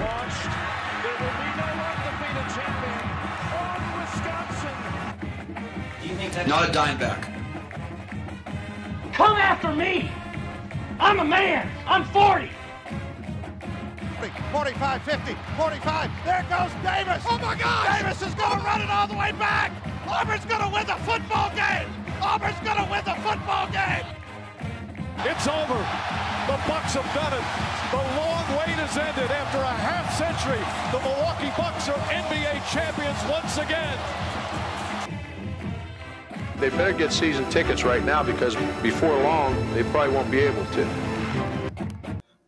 launched. There will be no undefeated champion on Wisconsin. Not a dime back. Come after me! I'm a man! I'm 40! 45, 50, 45. There goes Davis. Oh my God! Davis is going to run it all the way back. Auburn's going to win the football game. Auburn's going to win the football game. It's over. The Bucks have done it. The long wait has ended. After a half century, the Milwaukee Bucks are NBA champions once again. They better get season tickets right now because before long, they probably won't be able to.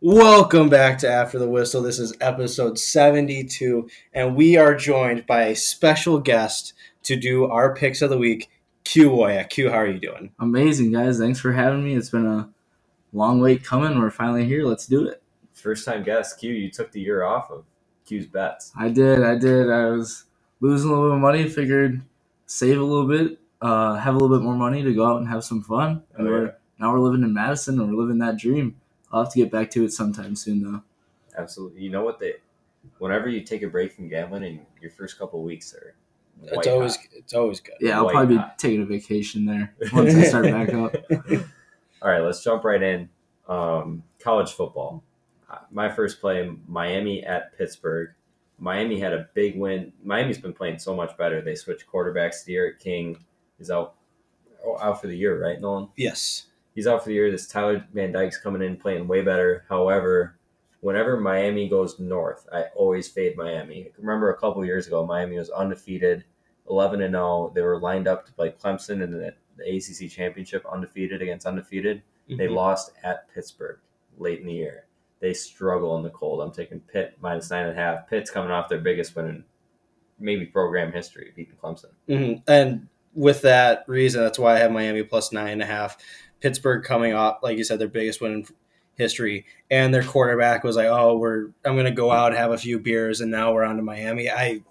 Welcome back to After the Whistle. This is episode 72, and we are joined by a special guest to do our picks of the week, Q Woyak. Q, how are you doing? Amazing, guys. Thanks for having me. It's been a long wait coming. We're finally here. Let's do it. First time guest, Q, you took the year off of Q's bets. I did. I did. I was losing a little bit of money. Figured save a little bit, uh, have a little bit more money to go out and have some fun. And Oh, we're, yeah. now we're living in Madison and we're living that dream. I'll have to get back to it sometime soon, though. Absolutely. You know what they whenever you take a break from gambling and your first couple weeks are It's always hot. it's always good. Yeah, I'll White probably be hot. taking a vacation there once I start back up. All right, let's jump right in. Um, college football. My first play, Miami at Pittsburgh. Miami had a big win. Miami's been playing so much better. They switched quarterbacks. D'Eriq King is out oh, out for the year, right, Nolan? Yes. he's out for the year. This Tyler Van Dyke's coming in playing way better. However, whenever Miami goes north, I always fade Miami. Remember a couple years ago, Miami was undefeated, eleven and zero. They were lined up to play Clemson in the, the ACC championship, undefeated against undefeated. They Mhm. lost at Pittsburgh late in the year. They struggle in the cold. I'm taking Pitt minus nine and a half. Pitt's coming off their biggest win in maybe program history, beating Clemson. Mhm. And with that reason, that's why I have Miami plus nine and a half. Pittsburgh coming off, like you said, their biggest win in history, and their quarterback was like, "Oh, we're I'm going to go out have a few beers, and now we're on to Miami." I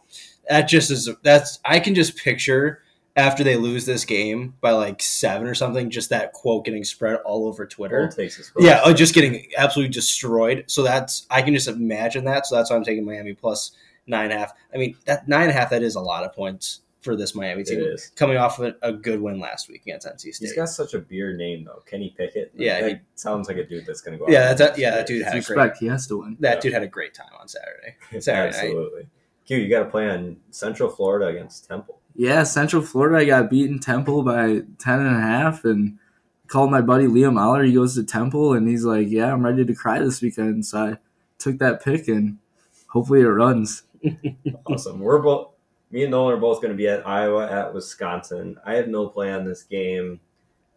that just is that's I can just picture after they lose this game by like seven or something, just that quote getting spread all over Twitter. Bold takes his Yeah, oh, just getting absolutely destroyed. So that's I can just imagine that. So that's why I'm taking Miami plus nine and a half. I mean, that nine and a half that is a lot of points for this Miami team is. coming off of a, a good win last week against NC State. He's got such a beer name though, Kenny Pickett. Yeah, that he- sounds like a dude that's going to go. Yeah, out that's a- yeah, that dude series. had a great- Respect. He has to win. that Yeah. dude had a great time on Saturday. Saturday night. Absolutely. Q, you got to play on Central Florida against Temple. Yeah, Central Florida. I got beaten Temple by 10 and a half and called my buddy Liam Aller. He goes to Temple and he's like, Yeah, I'm ready to cry this weekend. So I took that pick and hopefully it runs. Awesome. We're both. Me and Nolan are both going to be at Iowa at Wisconsin. I have no play on this game.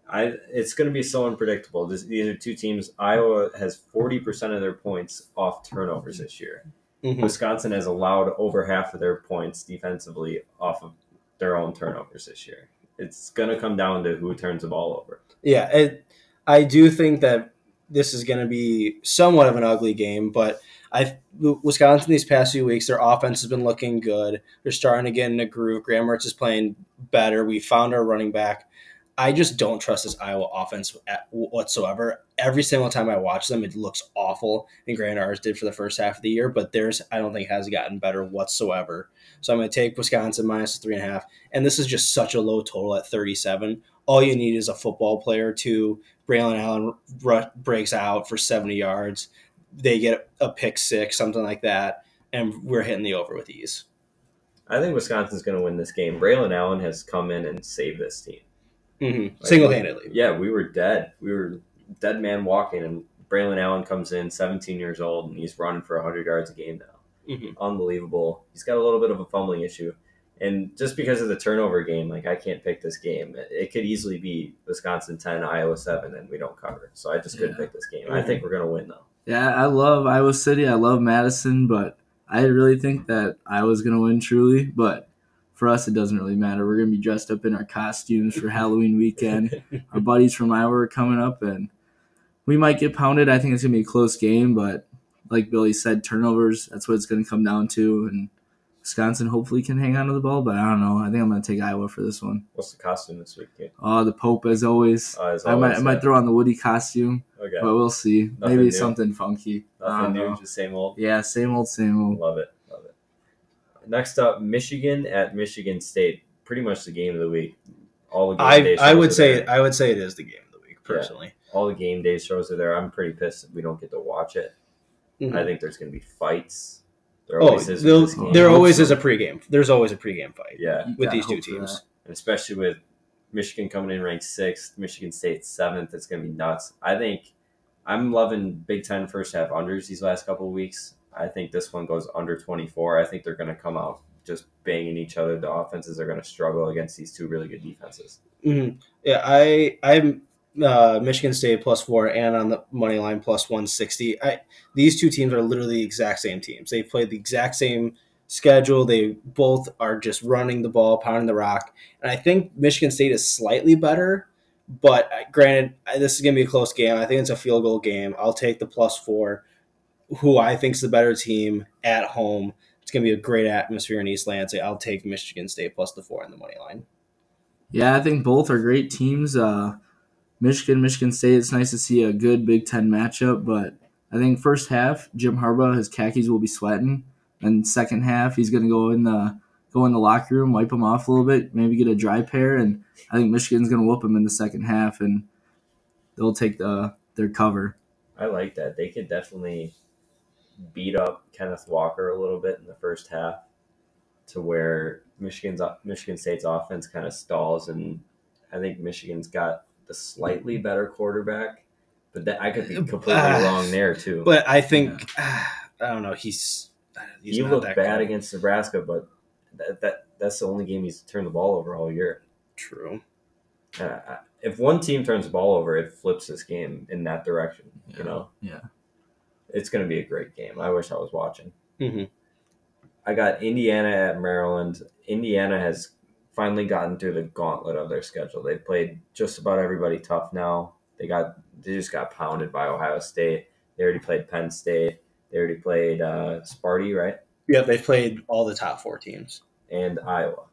I it's going to be so unpredictable. This, these are two teams. Iowa has forty percent of their points off turnovers this year. Mhm. Wisconsin has allowed over half of their points defensively off of their own turnovers this year. It's going to come down to who turns the ball over. Yeah, it, I do think that this is going to be somewhat of an ugly game, but I Wisconsin these past few weeks, their offense has been looking good. They're starting to get in a groove. Graham Mertz is playing better. We found our running back. I just don't trust this Iowa offense at, whatsoever. Every single time I watch them, it looks awful. And Grand ours did for the first half of the year, but theirs I don't think has gotten better whatsoever. So I'm going to take Wisconsin minus three and a half, and this is just such a low total at 37. All you need is a football player to Braylon Allen ru- breaks out for 70 yards. They get a pick six, something like that, and we're hitting the over with ease. I think Wisconsin's going to win this game. Braylon Allen has come in and saved this team. Mm-hmm. Single handedly. Yeah, we were dead. We were dead man walking, and Braylon Allen comes in, 17 years old, and he's running for 100 yards a game now. Mhm. Unbelievable. He's got a little bit of a fumbling issue. And just because of the turnover game, like I can't pick this game. It could easily be Wisconsin 10, Iowa 7, and we don't cover. So I just couldn't Yeah. pick this game. I think we're going to win, though. Yeah, I love Iowa City. I love Madison, but I really think that Iowa's going to win truly. But for us, it doesn't really matter. We're going to be dressed up in our costumes for Halloween weekend. our buddies from Iowa are coming up, and we might get pounded. I think it's going to be a close game, but like Billy said, turnovers, that's what it's going to come down to. And Wisconsin hopefully can hang on to the ball, but I don't know. I think I'm going to take Iowa for this one. What's the costume this week, kid? Uh, the Pope, as always. Uh, as I might, I might throw on the Woody costume, Okay. but we'll see. Nothing Maybe new. something funky. Nothing Nothing new, just same old. Yeah, same old, same old. Love it. Love it. Next up, Michigan at Michigan State. Pretty much the game of the week. All the game I day I would say there. I would say it is the game of the week personally. all the game day shows are there. I'm pretty pissed that we don't get to watch it. Mhm. I think there's going to be fights. There Oh, always is with there'll- this game. there always so. is a pregame. There's always a pregame fight yeah, with these two teams. and especially with Michigan coming in ranked sixth, Michigan State seventh. It's going to be nuts. I think I'm loving Big Ten first half unders these last couple of weeks. I think this one goes under 24. I think they're going to come out just banging each other. The offenses are going to struggle against these two really good defenses. hmm Yeah, I I'm uh, Michigan State plus four and on the money line plus one sixty. I these two teams are literally the exact same teams. They've played the exact same schedule. They both are just running the ball, pounding the rock, and I think Michigan State is slightly better. But uh, granted, this is gonna be a close game. I think it's a field goal game. I'll take the plus four. Who I think is the better team at home. It's gonna be a great atmosphere in East Lansing. I'll take Michigan State plus the four on the money line. Yeah, I think both are great teams. Uh, Michigan, Michigan State. It's nice to see a good Big Ten matchup, but I think first half Jim Harbaugh his khakis will be sweating, and second half he's gonna go in the go in the locker room, wipe them off a little bit, maybe get a dry pair, and I think Michigan's gonna whoop them in the second half, and they'll take the their cover. I like that. They could definitely beat up Kenneth Walker a little bit in the first half to where Michigan's Michigan State's offense kind of stalls and I think Michigan's got the slightly better quarterback, but that I could be completely Ah, wrong there too. But I think I don't know. He's, he's he not looked that bad good. against Nebraska, but that, that that's the only game he's turned the ball over all year. True. Uh, if one team turns the ball over, it flips this game in that direction. You know, Yeah. it's going to be a great game. I wish I was watching. hmm I got Indiana at Maryland. Indiana has finally gotten through the gauntlet of their schedule. They've played just about everybody tough now. They got they just got pounded by Ohio State. They already played Penn State. They already played uh, Sparty, right? Yeah, they've played all the top four teams And Iowa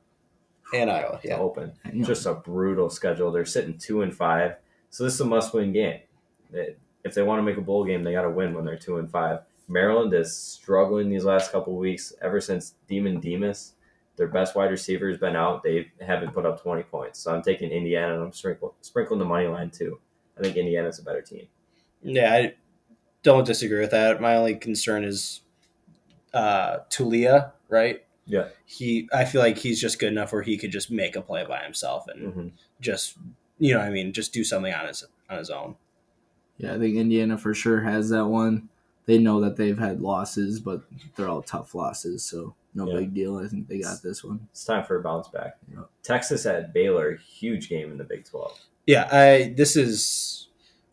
and Iowa. Yeah. open. Just a brutal schedule. They're sitting two and five, so this is a must-win game. They- If they want to make a bowl game, they got to win when they're two and five. Maryland is struggling these last couple weeks. Ever since Demon Demus, their best wide receiver has been out. They haven't put up twenty points. So I'm taking Indiana, and I'm sprinkle, sprinkling the money line too. I think Indiana's a better team. Yeah, I don't disagree with that. My only concern is uh Taulia, right? Yeah. He I feel like he's just good enough where he could just make a play by himself and hmm just you know what I mean, just do something on his on his own. yeah, I think Indiana for sure has that one. They know that they've had losses, but they're all tough losses, so no Yeah. big deal. I think they got this one. It's time for a bounce back. Yeah. Texas at Baylor, huge game in the Big Twelve. Yeah, I this is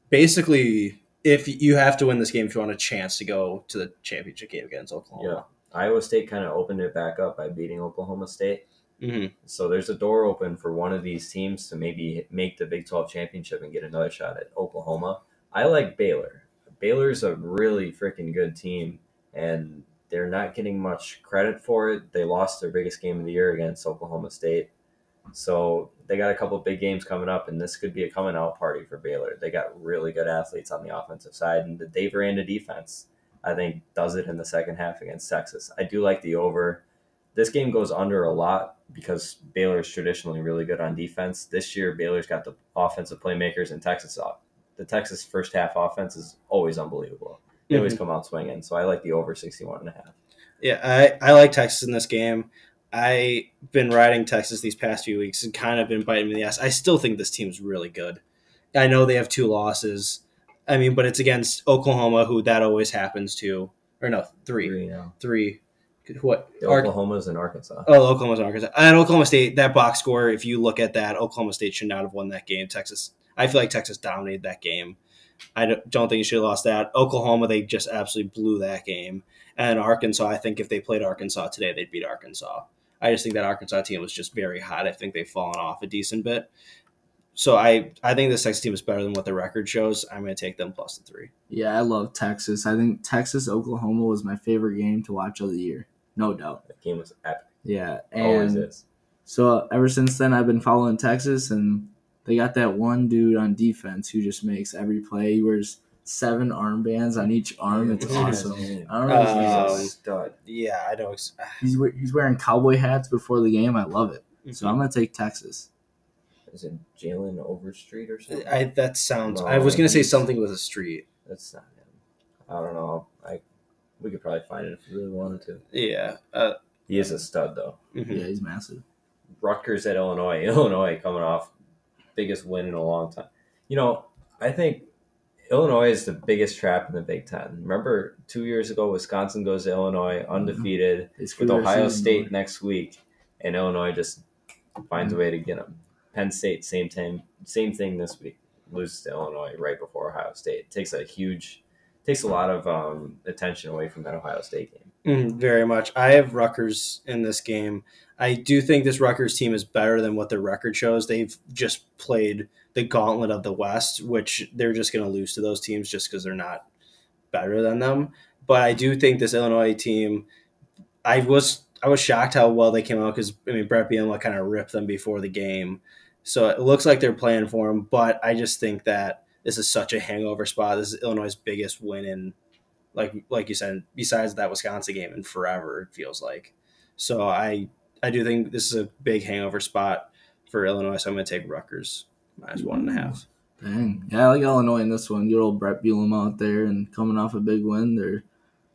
basically if you have to win this game if you want a chance to go to the championship game against Oklahoma. Yeah, Iowa State kind of opened it back up by beating Oklahoma State. hmm So there's a door open for one of these teams to maybe make the Big 12 championship and get another shot at Oklahoma. I like Baylor. Baylor's a really freaking good team, and they're not getting much credit for it. They lost their biggest game of the year against Oklahoma State. So they got a couple big games coming up, and this could be a coming out party for Baylor. They got really good athletes on the offensive side, and the Dave Aranda defense, I think, does it in the second half against Texas. I do like the over this game goes under a lot because Baylor is traditionally really good on defense. This year, Baylor's got the offensive playmakers and Texas off. The Texas first half offense is always unbelievable. They always mm-hmm. come out swinging. So I like the over 61 and a half. Yeah, I, I like Texas in this game. I've been riding Texas these past few weeks and kind of been biting me the ass. I still think this team's really good. I know they have two losses. I mean, but it's against Oklahoma, who that always happens to. Or no, three. Three now. Three. What? Ar- Oklahoma's in Arkansas. Oh, Oklahoma's and Arkansas. At Oklahoma State, that box score, if you look at that, Oklahoma State should not have won that game. Texas, I feel like Texas dominated that game. I don't, don't think you should have lost that. Oklahoma, they just absolutely blew that game. And Arkansas, I think if they played Arkansas today, they'd beat Arkansas. I just think that Arkansas team was just very hot. I think they've fallen off a decent bit. So I, I think this Texas team is better than what the record shows. I'm going to take them plus the three. Yeah, I love Texas. I think Texas Oklahoma was my favorite game to watch of the year, no doubt. That game was epic. Yeah, Always and is. so uh, ever since then, I've been following Texas, and they got that one dude on defense who just makes every play. He wears seven armbands on each arm. It's He's awesome. insane. I don't know. if Uh, he's- He's a stud. Yeah, I know. ex- he's he's wearing cowboy hats before the game. I love it. Mm-hmm. So I'm gonna take Texas. Is it Jalen Overstreet or something? I that sounds. No, I was gonna say something with a street. That's not him. I don't know. I we could probably find it if we really wanted to. Yeah. Uh, He is a stud though. mhm. Yeah, he's massive. Rutgers at Illinois. Illinois coming off biggest win in a long time. You know, I think Illinois is the biggest trap in the Big Ten. Remember, two years ago, Wisconsin goes to Illinois undefeated They screwed with Ohio State next week, and Illinois just finds a way to get them. Penn State, same time, same thing this week. Loses to Illinois right before Ohio State. takes a huge, takes a lot of um, attention away from that Ohio State game. Mhm, very much. I have Rutgers in this game. I do think this Rutgers team is better than what their record shows. They've just played the gauntlet of the West, which they're just going to lose to those teams just because they're not better than them. But I do think this Illinois team, I was I was shocked how well they came out because I mean Brett Bielema kind of ripped them before the game, so it looks like they're playing for him. But I just think that this is such a hangover spot. This is Illinois' biggest win in like like you said, besides that Wisconsin game in forever, it feels like. So I I do think this is a big hangover spot for Illinois. So I'm going to take Rutgers minus one and a half. Dang. Yeah, I like Illinois in this one. Good old Brett Bielema out there and coming off a big win. There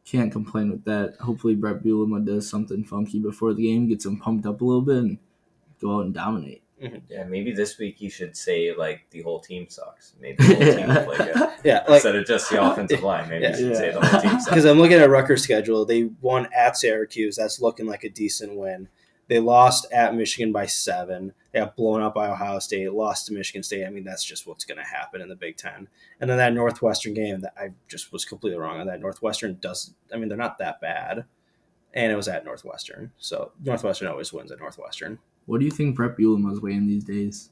can't complain with that. Hopefully Brett Bielema does something funky before the game, gets them pumped up a little bit and go out and dominate. Mm-hmm. Yeah, maybe this week you should say like the whole team sucks. Maybe the whole team will play good. Yeah, like Instead of just the offensive line, maybe Yeah. you should say the whole team sucks. because I'm looking at Rutgers' schedule. They won at Syracuse. That's looking like a decent win. They lost at Michigan by seven. They got blown up by Ohio State. Lost to Michigan State. I mean, that's just what's going to happen in the Big Ten. And then that Northwestern game that I just was completely wrong on. That Northwestern does. I mean, they're not that bad. And it was at Northwestern, so Northwestern always wins at Northwestern. What do you think Brett Bielema's weighing these days?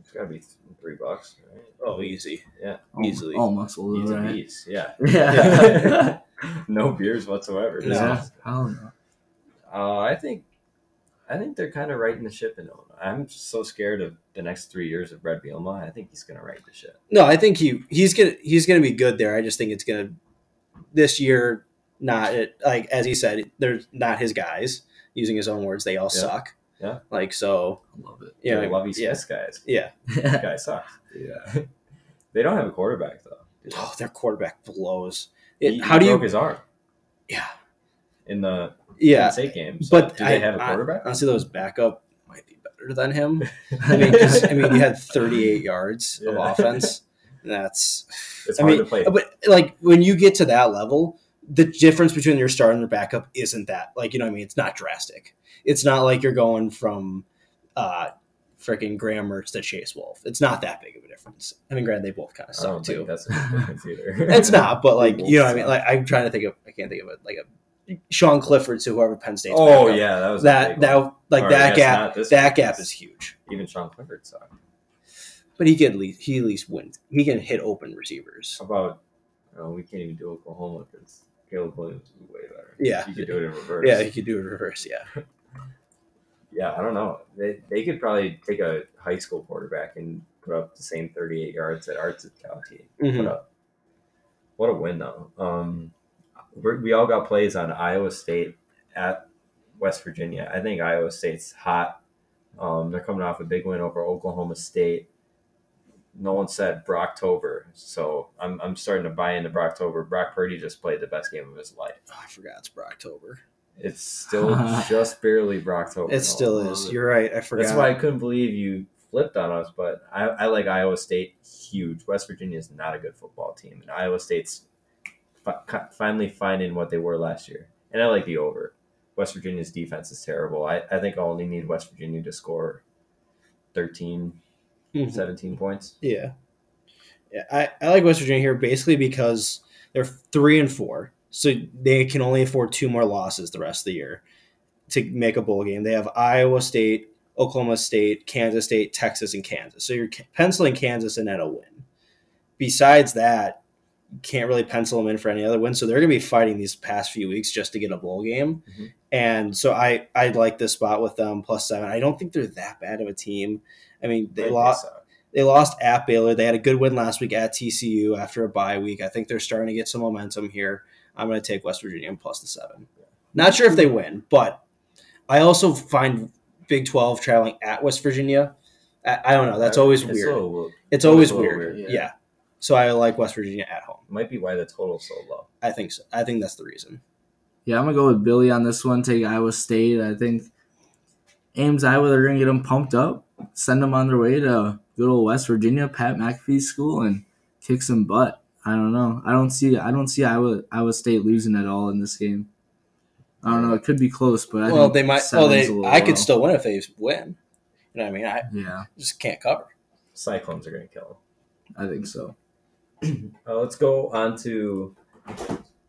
It's gotta be three bucks, right? Oh, easy. Yeah, All- Easily. All muscle, though, He's right? beast. Yeah, Yeah. no beers whatsoever. No. yeah. Hell no. Uh, I think, I think they're kind of right in the ship in Illinois. I'm just so scared of the next three years of Brett Bielema. I think he's gonna right the ship. No, I think he he's gonna he's gonna be good there. I just think it's gonna this year not it, like as he said they're not his guys. Using his own words, they all Yeah. suck. Yeah. Like so, I love it. yeah, Yeah, Lovey yeah, guys. yeah. That guy sucks. yeah. They don't have a quarterback though. Oh, their quarterback blows. He- how he do broke you? his arm Yeah, in the yeah. State game. So But do they I- have a quarterback? I, honestly, those backup might be better than him. I mean, 'cause, I mean, he had 38 yards of offense. That's it's I hard mean, to play. but like when you get to that level, the difference between your starter and your backup isn't that like you know what I mean. It's not drastic. It's not like you're going from uh freaking Graham Mertz to Chase Wolf. It's not that big of a difference. I mean, granted, they both kind of suck think too. that's a difference either. It's not, but like you know what I mean. Like I'm trying to think of. I can't think of it. Like a Sean Clifford to whoever Penn State. Oh backup. yeah, that was a that that like Or, that gap. That gap is huge. even Sean Clifford sucked. But he can at least he at least wins. He can hit open receivers. How about oh, we can't even do Oklahoma because Caleb Williams is way better. Yeah. you could do it in reverse. Yeah, he could do it reverse. Yeah. yeah. I don't know. They they could probably take a high school quarterback and put up the same thirty eight yards that Art Sitkowski Mhm. put up. What a win though. Um, we're, we all got plays on Iowa State at West Virginia. I think Iowa State's hot. Um, they're coming off a big win over Oklahoma State. No one said Brocktober, so I'm, I'm starting to buy into Brocktober. Brock Purdy just played the best game of his life. Oh, I forgot it's Brocktober. It's still just barely Brocktober. It still is. You're right. I forgot. That's why I couldn't believe you flipped on us. But I, I like Iowa State huge. West Virginia is not a good football team, and Iowa State's fi- finally finding what they were last year. And I like the over. West Virginia's defense is terrible. I, I think I only need West Virginia to score 13, Mhm. 17 points. Yeah. Yeah. I, I like West Virginia here basically because they're three and four. So they can only afford two more losses the rest of the year to make a bowl game. They have Iowa State, Oklahoma State, Kansas State, Texas, and Kansas. So you're penciling Kansas in at a win. Besides that, can't really pencil them in for any other win. So they're going to be fighting these past few weeks just to get a bowl game. Mhm. And so I I like this spot with them plus seven. I don't think they're that bad of a team. I mean, they Right, lost suck. They lost at Baylor. They had a good win last week at TCU after a bye week. I think they're starting to get some momentum here. I'm going to take West Virginia plus the seven. Not sure if they win, but I also find Big 12 traveling at West Virginia. I, I don't know. That's always It's weird. little- It's always weird. weird, yeah. So I like West Virginia at home. might be why the total's so low. I think so. I think that's the reason. Yeah, I'm gonna go with Billy on this one. Take Iowa State. I think Ames Iowa. They're gonna get them pumped up, send them on their way to good old West Virginia, Pat McAfee's school, and kick some butt. I don't know. I don't see. I don't see Iowa Iowa State losing at all in this game. I don't know. It could be close, but I well, think they might. Oh, they. I could low. still win if they win. You know what I mean? I Yeah, just can't cover. Cyclones are going to kill I think so. Uh, let's go on to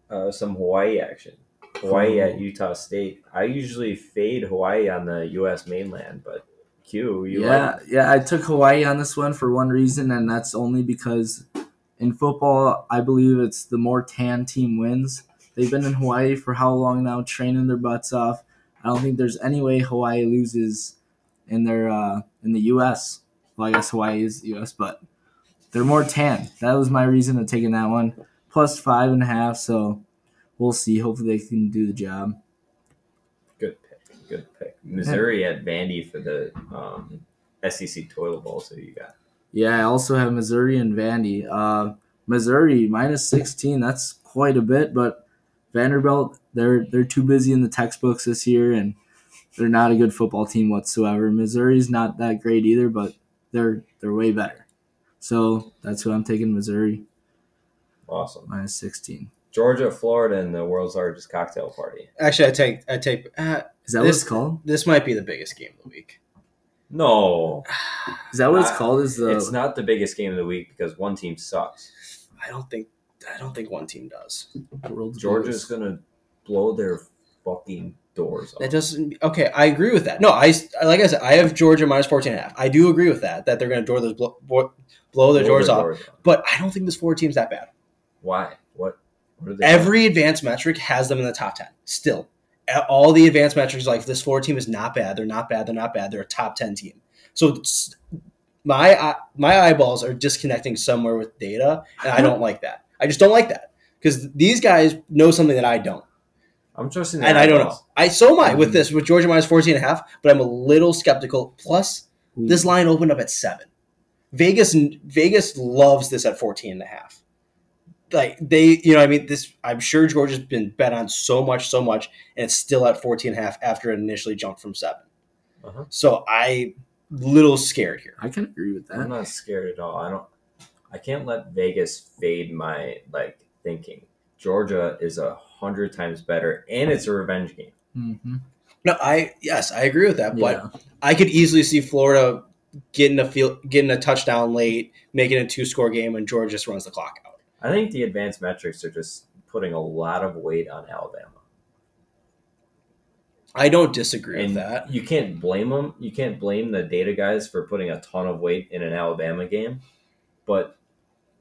uh, some Hawaii action. Hawaii at Utah State. I usually fade Hawaii on the U.S. mainland, but Q, you yeah, like yeah. I took Hawaii on this one for one reason, and that's only because in football, I believe it's the more tan team wins. They've been in Hawaii for how long now, training their butts off. I don't think there's any way Hawaii loses in their uh, in the U.S. Well, I guess Hawaii is the U.S., but they're more tan. That was my reason of taking that one. Plus five and a half, so we'll see. Hopefully, they can do the job. good pick. Good pick. Missouri at Vandy for the um, SEC Toilet Bowl. So you got Yeah, I also have Missouri and Vandy. Uh, Missouri minus sixteen. That's quite a bit, but Vanderbilt they're they're too busy in the textbooks this year, and they're not a good football team whatsoever. Missouri's not that great either, but they're they're way better. So that's who I'm taking. Missouri awesome. minus sixteen. Georgia, Florida, and the world's largest cocktail party. Actually, I take. I take. Uh, Is that what it's called? this might be the biggest game of the week. No, Is that what it's called? Is the it's not the biggest game of the week because one team sucks. I don't think. I don't think one team does. world's Georgia's biggest- gonna blow their fucking doors off. That doesn't. Okay, I agree with that. No, I like I said, I have Georgia minus 14 and a half. I do agree with that. That they're going to door those blow, blow, blow their doors their off. doors. But I don't think this four team's that bad. Why? What? What are they? Every advanced metric has them in the top 10. Still, all the advanced metrics like this four team is not bad. They're not bad. They're not bad. They're a top 10 team. So my my eyeballs are disconnecting somewhere with data, and I don't like that. I just don't like that because these guys know something that I don't. I'm trusting. the and I don't know. I so am I with this with Georgia minus 14 and a half, but I'm a little skeptical. Plus, this line opened up at seven. Vegas Vegas loves this at 14 and a half. Like they, you know, I mean, this. I'm sure Georgia's been bet on so much, so much, and it's still at 14 and a half after it initially jumped from 7 Uh-huh. So I little scared here. I can agree with that. I'm not scared at all. I don't. I can't let Vegas fade my like thinking. Georgia is a hundred times better, and it's a revenge game. hmm No, I yes, I agree with that, Yeah. but I could easily see Florida getting a field, getting a touchdown late, making a two score game, and Georgia just runs the clock out. I think the advanced metrics are just putting a lot of weight on Alabama. I don't disagree and with that. you can't blame them. You can't blame the data guys for putting a ton of weight in an Alabama game, but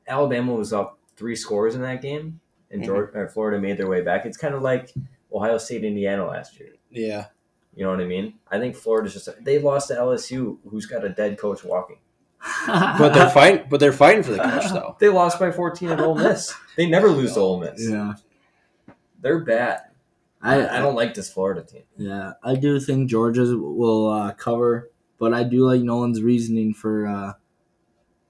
Alabama was up three scores in that game, and Mhm. Georgia, or Florida made their way back. It's kind of like Ohio State, Indiana last year. Yeah, You know what I mean? I think Florida's just they lost to LSU, who's got a dead coach walking. but they're fighting. But they're fighting for the coach though. They lost by 14 at Ole Miss. They never lose to Ole Miss. yeah. They're bad. I, I don't like this Florida team. Yeah, I do think Georgia will uh, cover, but I do like Nolan's reasoning for uh,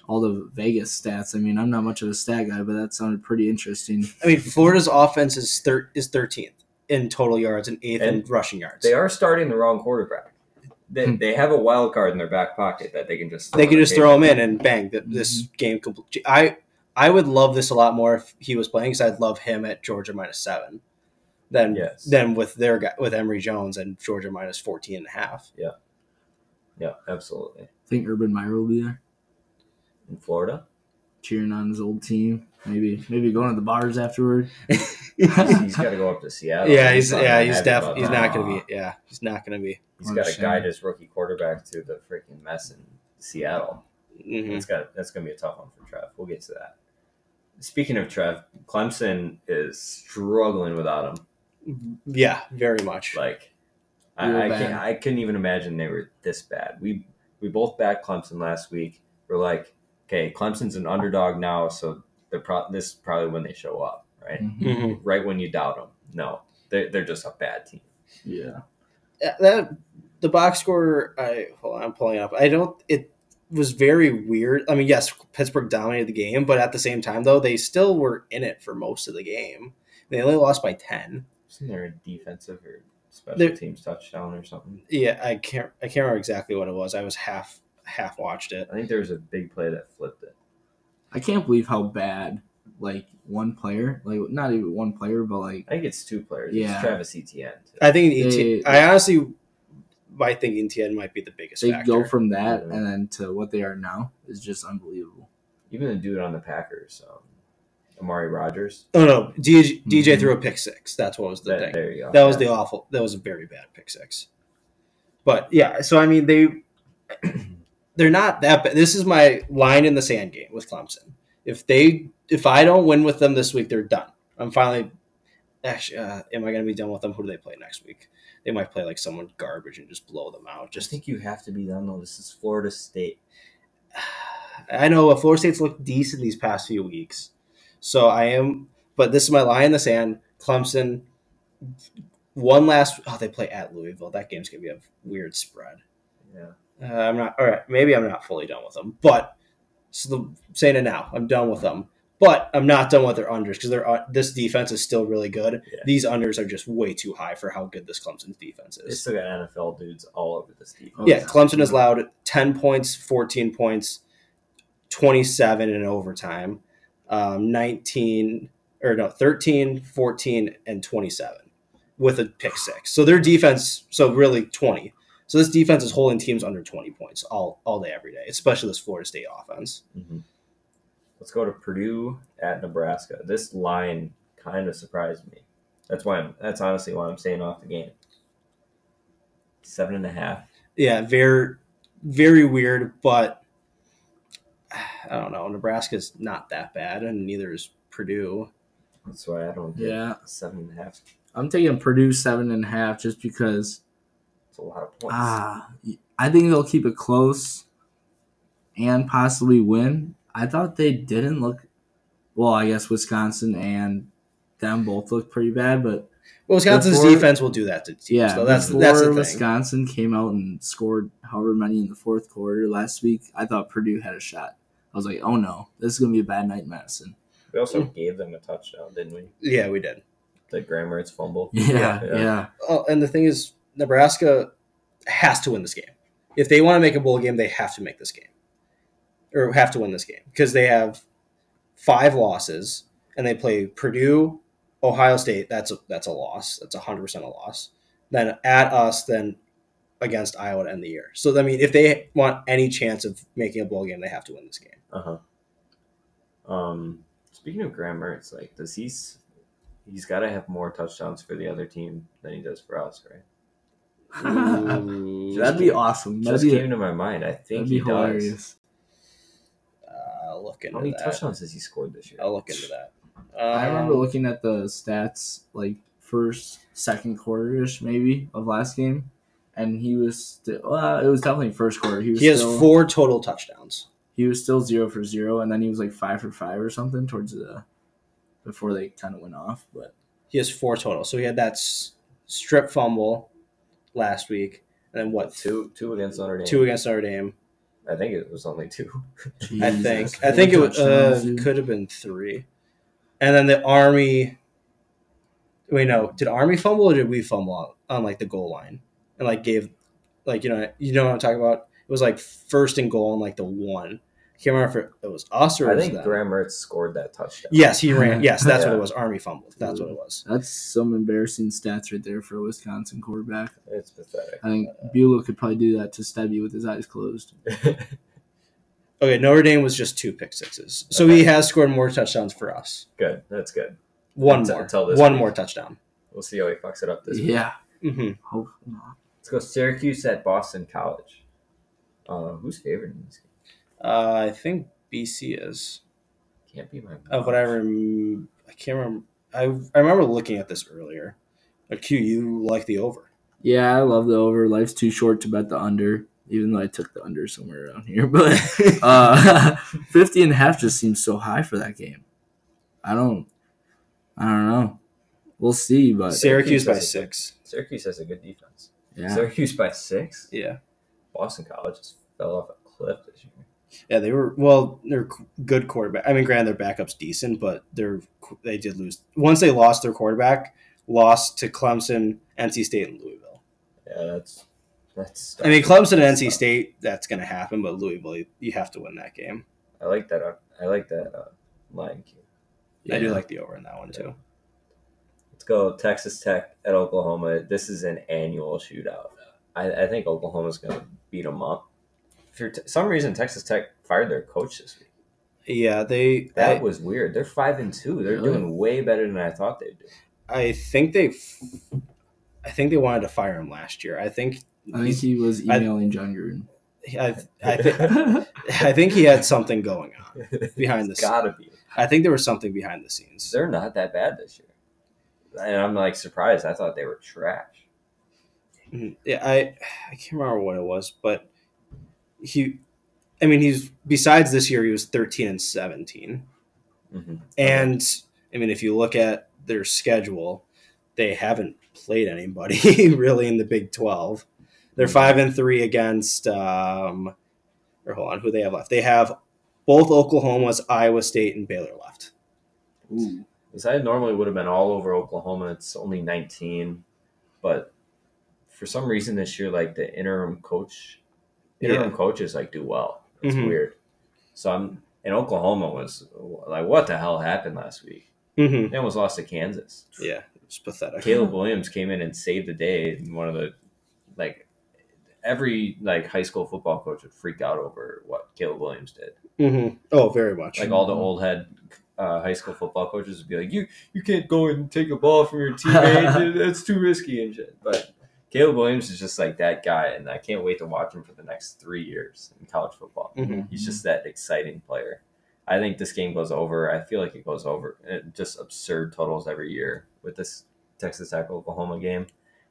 all the Vegas stats. I mean, I'm not much of a stat guy, but that sounded pretty interesting. I mean, Florida's offense is thir- is thirteenth in total yards and eighth in rushing yards. They are starting the wrong quarterback. They, Hmm. they have a wild card in their back pocket that they can just They can just throw table. him in and bang. That this game complete. I I would love this a lot more if he was playing because I'd love him at Georgia minus seven. Than Yes. than with their guy with Emory Jones and Georgia minus 14 and a half. Yeah, yeah, absolutely. I think Urban Meyer will be there In Florida, cheering on his old team. Maybe maybe going to the bars afterward. he's, he's got to go up to Seattle. yeah, he's not yeah he's about definitely he's not going to be yeah he's not going to be. He's got to guide his rookie quarterback to the freaking mess in Seattle. mhm. It's got that's going to be a tough one for Trev. We'll get to that. Speaking of Trev, Clemson is struggling without him. Yeah, very much. Like, I, I can't. I couldn't even imagine they were this bad. We we both backed Clemson last week. we're like, okay, Clemson's an underdog now, so they're pro- this is probably when they show up, right? Mhm. Mhm. Right when you doubt them. No, they're they're just a bad team. Yeah. Yeah, that the box score. I hold on, I'm pulling up. I don't. It was very weird. I mean, yes, Pittsburgh dominated the game, but at the same time, though, they still were in it for most of the game. They only lost by ten. Isn't there a defensive or special There- teams touchdown or something? Yeah, I can't. I can't remember exactly what it was. I was half half watched it. I think there was a big play that flipped it. I can't believe how bad like one player, like not even one player, but like I think it's two players. Yeah. It's Travis Etienne. too. I think They- ET, I honestly, I think ETN might be the biggest they factor. go from that Yeah. and then to what they are now is just unbelievable. Even the dude on the Packers, um, Amari Rodgers. oh no, DJ, DJ Mhm. threw a pick six. That's what was the That, thing. there you go. That was the awful. That was a very bad pick six. But yeah, so I mean they they're not that bad. This is my line in the sand game with Clemson. If they if I don't win with them this week, they're done. I'm finally actually. Uh, am I going to be done with them? Who do they play next week? They might play like someone garbage and just blow them out. Just Just think you have to be done though. This is Florida State. I know Florida State's looked decent these past few weeks, so I am. But this is my line in the sand. Clemson. One last. Oh, they play at Louisville. That game's gonna be a weird spread. Yeah. Uh, I'm not. All right, maybe I'm not fully done with them, but so the, saying it now, I'm done with them. But I'm not done with their unders because they're uh, this defense is still really good. Yeah. These unders are just way too high for how good this Clemson's defense is. They still got NFL dudes all over this. Oh, Yeah, yeah. Clemson has allowed 10 points, 14 points, 27 in overtime, um, 19, or no, 13, 14, and 27 with a pick six. So their defense, so really 20. So this defense is holding teams under 20 points all, all day, every day, especially this Florida State offense. Mhm. Let's go to Purdue at Nebraska. This line kind of surprised me. That's why I'm. That's honestly why I'm staying off the game. Seven and a half. Yeah, very, very weird, but I don't know. Nebraska's not that bad, and neither is Purdue. That's why I don't. Get Yeah. seven and a half. I'm taking Purdue seven and a half just because It's a lot of points. ah I think they'll keep it close and possibly win. I thought they didn't look well, I guess Wisconsin and them both looked pretty bad, but Well, Wisconsin's Before- defense will do that to teams. yeah, so that's that's the thing. Wisconsin came out and scored however many in the fourth quarter last week, I thought Purdue had a shot. I was like, oh no, this is gonna be a bad night in Madison. We also gave them a touchdown, didn't we? Yeah, we did. The Graham Mertz's fumble. Yeah, yeah. Oh, and the thing is, Nebraska has to win this game. If they want to make a bowl game, they have to make this game, or have to win this game because they have five losses and they play Purdue, Ohio State. That's a that's a loss. That's hundred percent a loss. Then at us, then against Iowa to end the year. So I mean, if they want any chance of making a bowl game, they have to win this game. Uh huh. Um, speaking of Graham Mertz, it's like, does he's he's got to have more touchdowns for the other team than he does for us, right? That'd be awesome. That'd Just be, came to my mind. I think that'd be he does. hilarious. Uh, I'll look into How many that. touchdowns has he scored this year? I'll look into that. I remember Um, looking at the stats like first, second quarter ish maybe of last game, and he was still. Well, it was definitely first quarter. He was He has still, four total touchdowns. He was still zero for zero, and then he was like five for five or something towards the before they kind of went off. But He has four total. So he had that s- strip fumble last week, and then what? Two two against Notre Dame. Two against Notre Dame. I think it was only two. I think. I think it was, uh, could have been three. And then the Army. Wait, no. Did Army fumble or did we fumble on, on like the goal line and like gave, like you know, you know what I'm talking about? It was like first and goal on like the one. I can't remember if it was us or I think. Graham Mertz scored that touchdown. Yes, he ran. Yes, that's what it was. Army fumbled. That's what it was. That's some embarrassing stats right there for a Wisconsin quarterback. It's pathetic. I think Bueller could probably do that to Stebby with his eyes closed. Okay, Notre Dame was just two pick sixes, so he has scored more touchdowns for us. good. That's good. One Until- more, until this one week. more touchdown. We'll see how he fucks it up this week. Yeah. hmm Hope not. Let's go Syracuse at Boston College. Uh, who's favored in this game? Uh, I think BC is Can't be my. of what I rem- I can't remember. I I remember looking at this earlier. Like, Q, you like the over? Yeah, I love the over. Life's too short to bet the under. even though I took the under somewhere around here. But uh, 50 and a half just seems so high for that game. I don't, I don't know. We'll see, but Syracuse by has a- six. Syracuse has a good defense. yeah, Syracuse by six. Yeah. Boston College just fell off a cliff this year. Yeah, they were well. They're good quarterback. I mean, granted, their backup's decent, but they're they did lose once they lost their quarterback. Lost to Clemson, NC State, and Louisville. Yeah, that's that's. I mean, Clemson and NC State, that's going to happen, but Louisville, you- you have to win that game. I like that. Uh, I like that uh, line Q. I do like the over in that one too. Let's go Texas Tech at Oklahoma. This is an annual shootout. I, I think Oklahoma's going to beat them up. For t- some reason, Texas Tech fired their coach this week. Yeah, they. That I, was weird. They're five and two. They're Really? doing way better than I thought they'd do. I think they. I think they wanted to fire him last year. I think. I think he was I- emailing Jon Gruden. I, I, thi- I think he had something going on behind the It's scenes. gotta be. I think there was something behind the scenes. They're not that bad this year, and I'm like surprised. I thought they were trash. Mhm. Yeah, I I can't remember what it was, but he, I mean, he's besides this year, he was thirteen and seventeen, Mm-hmm. and I mean, if you look at their schedule, they haven't played anybody really in the Big Twelve. They're five and three against. Um, or hold on, who they have left? They have both Oklahoma's, Iowa State, and Baylor left. Ooh. Because I normally would have been all over Oklahoma. It's only 19, but for some reason this year, like the interim coach, interim Yeah. coaches like do well. It's Mhm. weird. So I'm in Oklahoma was like, what the hell happened last week? Mm-hmm. They almost lost to Kansas. Yeah, it's pathetic. Caleb Williams came in and saved the day. And one of the like every like high school football coach would freak out over what Caleb Williams did. hmm Oh, very much. Like all the old head uh, high school football coaches would be like, "You you can't go and take a ball from your teammate. It's too risky and shit." But Caleb Williams is just like that guy, and I can't wait to watch him for the next three years in college football. Mhm. He's just that exciting player. I think this game goes over. I feel like it goes over. It, just absurd totals every year with this Texas Tech Oklahoma game.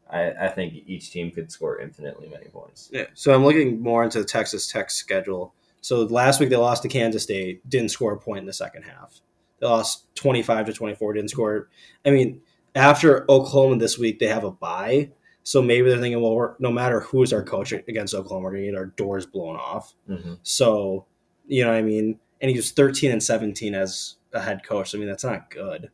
I, I think each team could score infinitely many points. Yeah. So I'm looking more into the Texas Tech schedule. So last week they lost to Kansas State, didn't score a point in the second half. They lost 25 to 24, didn't score. I mean, after Oklahoma this week, they have a bye. So maybe they're thinking, well, we're, no matter who's our coach against Oklahoma, we're going to get our doors blown off. Mm-hmm. So, you know what I mean? And he was 13 and 17 as a head coach. I mean, that's not good.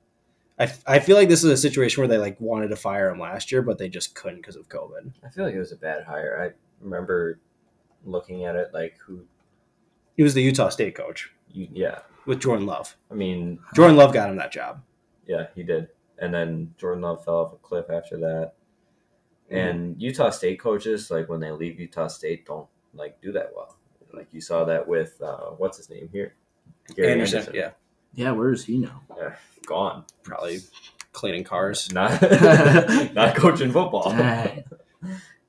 I, I feel like this is a situation where they like wanted to fire him last year, but they just couldn't because of COVID. I feel like it was a bad hire. I remember looking at it like who He was the Utah State coach yeah. with Jordan Love. I mean, Jordan Love got him that job. yeah, he did. And then Jordan Love fell off a cliff after that. And Utah State coaches, like when they leave Utah State, don't like do that well. Like you saw that with uh, what's his name here, Gary Anderson, Anderson. yeah, Yeah, where is he now? Yeah, gone. probably cleaning cars. Not not coaching football. Dang.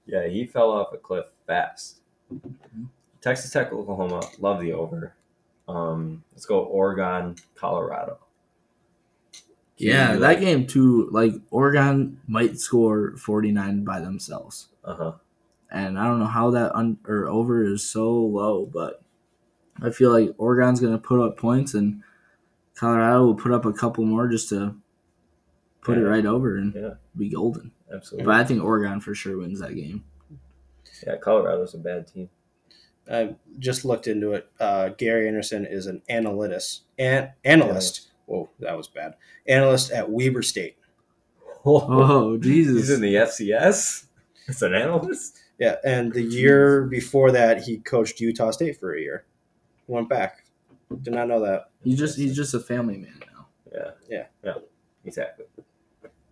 Yeah, he fell off a cliff fast. Texas Tech, Oklahoma, love the over. Um, let's go Oregon, Colorado. Yeah, that game too. Like Oregon might score forty nine by themselves, Uh huh. and I don't know how that un- or over is so low, but I feel like Oregon's gonna put up points, and Colorado will put up a couple more just to put it right over and Yeah. be golden. Absolutely. But I think Oregon for sure wins that game. Yeah, Colorado's a bad team. I just looked into it. Uh, Gary Anderson is an analyst, an analyst. Whoa, that was bad. Analyst at Weber State. Oh Jesus! He's in the FCS. It's an analyst. Yeah, and the year before that, he coached Utah State for a year. Went back. Did not know that. He's just he's just a family man now. Yeah. Yeah. Yeah. Exactly.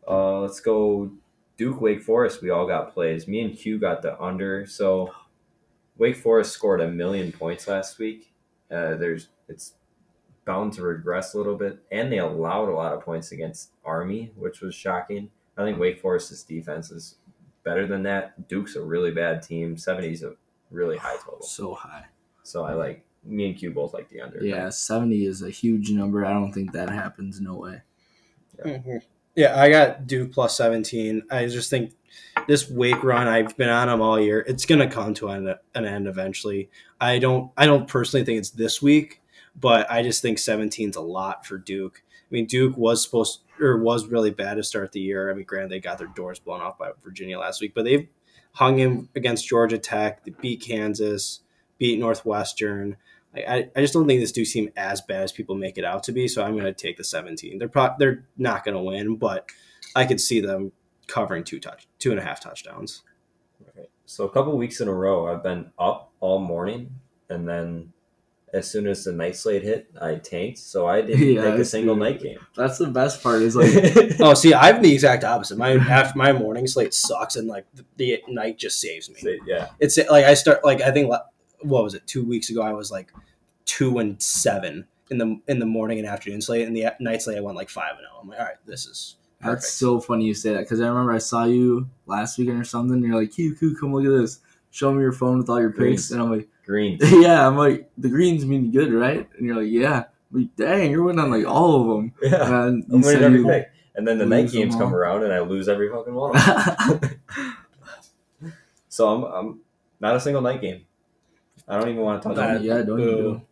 Uh, let's go Duke Wake Forest. We all got plays. Me and Q got the under. So Wake Forest scored a million points last week. Uh, there's it's bound to regress a little bit, and they allowed a lot of points against Army, which was shocking. I think Wake Forest's defense is better than that. Duke's a really bad team. 70's a really high total. So high. So I like me and Q both like the under. Yeah, seventy is a huge number. I don't think that happens. No way. Mhm. Yeah, I got Duke plus 17. I just think this wake run, I've been on them all year. It's gonna come to an, an end eventually. I don't I don't personally think it's this week, but I just think 17's a lot for Duke. I mean, Duke was supposed or was really bad to start the year. I mean, granted, they got their doors blown off by Virginia last week, but they've hung in against Georgia Tech, they beat Kansas, beat Northwestern. I, I just don't think this Duke team as bad as people make it out to be. So I'm going to take the 17. They're pro- they're not going to win, but I could see them covering two touch two and a half touchdowns. Right. So a couple weeks in a row, I've been up all morning, and then as soon as the night slate hit, I tanked. So I didn't Yeah, take I a single see. night game. That's the best part. Is like Oh, see, I'm the exact opposite. My after my morning slate sucks, and like the, the night just saves me. So, yeah, It's like I start like I think what was it two weeks ago? I was like two and seven in the in the morning and afternoon slate, and the night slate I went like five and zero. I'm like, all right, this is perfect. That's so funny you say that because I remember I saw you last weekend or something. And you're like, "Q, Q, come look at this. Show me your phone with all your Green. picks." And I'm like, green. "Yeah." I'm like, "The greens mean good, right?" And you're like, "Yeah." I'm like, dang, you're winning on like all of them. Yeah, And I'm winning every you- pick. And then the night games come around, and I lose every fucking one. so I'm I'm not a single night game. I don't even want to talk about That- it. yeah, don't Boo. you?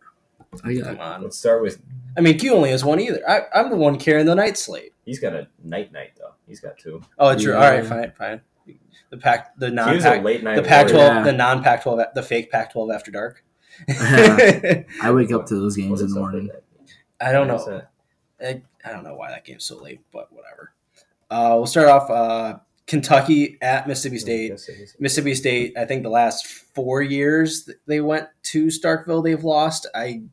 I Come on. Let's start with I mean, Q only has one either. I, I'm the one carrying the night slate. he's got a night night though. He's got two. Oh, true. Yeah. All right, fine, fine. The pack, the non pack the Pac twelve, Yeah. the non Pac twelve, the fake Pac twelve after dark. Yeah. I wake up to those games in the morning. I don't know. I, I don't know why that game's so late, but whatever. Uh, we'll start off uh, Kentucky at Mississippi State. Yes. Mississippi State, I think the last four years they went to Starkville, they've lost. I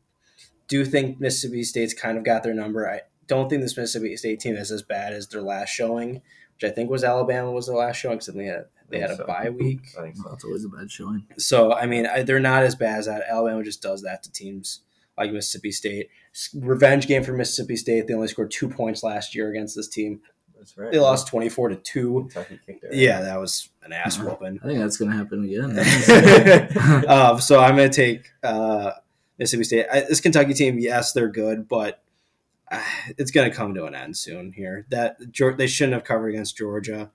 do think Mississippi State's kind of got their number. I don't think this Mississippi State team is as bad as their last showing, which I think was Alabama was the last showing because they had they had a So, bye week. I think so. That's always a bad showing. So I mean, I, they're not as bad as that. Alabama just does that to teams like Mississippi State. Revenge game for Mississippi State. They only scored two points last year against this team. That's right. They lost twenty four to two. Kentucky kicked their Yeah, that was an ass whooping. I think that's gonna happen again. um, so I'm going to take uh, Mississippi State. I, this Kentucky team, yes, they're good, but it's going to come to an end soon. Here, that they shouldn't have covered against Georgia.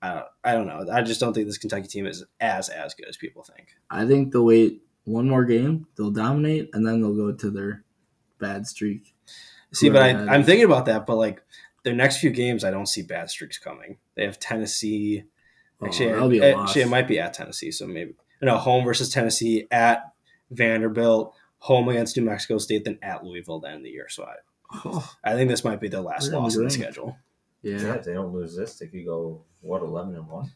Uh, I don't know. I just don't think this Kentucky team is as as good as people think. I think they'll wait one more game, they'll dominate, and then they'll go to their bad streak. See, but I, I'm thinking about that. But like their next few games, I don't see bad streaks coming. They have Tennessee. Oh, Actually, a actually, it might be at Tennessee. So maybe no home versus Tennessee at Vanderbilt, home against New Mexico State, then at Louisville. Then in the year. So I, Oh, I think this might be their last loss in the ranked. schedule. Yeah, yeah. if they don't lose this, they could go what eleven and one.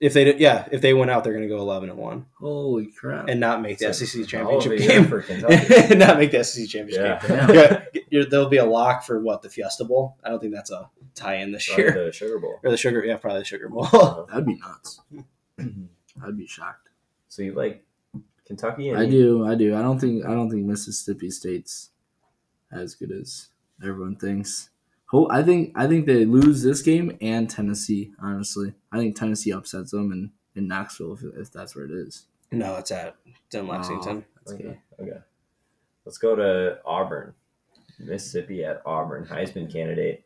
If they, do- yeah, if they win out, they're going to go eleven and one Holy crap. and not make the So, SEC hell championship game. for Kentucky. not make the SEC championship Yeah. game. Yeah, there'll be a lock for what the Fiesta Bowl. I don't think that's a tie-in this Probably year. the Sugar Bowl. Or the sugar, yeah, probably the Sugar Bowl. Uh-huh. That'd be nuts. I'd be shocked. so you like Kentucky? And I do, I do. I don't think I don't think Mississippi State's as good as everyone thinks. Ho- I think I think they lose this game and Tennessee. Honestly, I think Tennessee upsets them in, in Knoxville if, if that's where it is. no, it's at it's in oh, Lexington. That's Okay. Okay. Let's go to Auburn, Mississippi at Auburn. Heisman candidate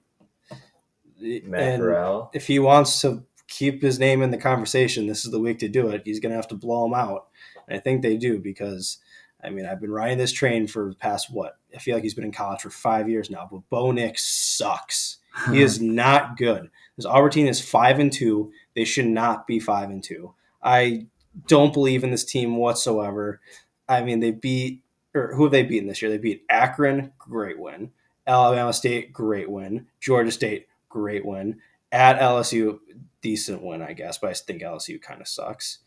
Matt and Corral. if he wants to keep his name in the conversation, this is the week to do it. He's going to have to blow him out. And I think they do because, I mean, I've been riding this train for the past what? I feel like he's been in college for five years now, but Bo Nix sucks. He is not good. This Auburn team is five and two. They should not be five and two. I don't believe in this team whatsoever. I mean, they beat or who have they beaten this year? They beat Akron, great win. Alabama State, great win. Georgia State, great win. At LSU, decent win, I guess, but I think LSU kind of sucks.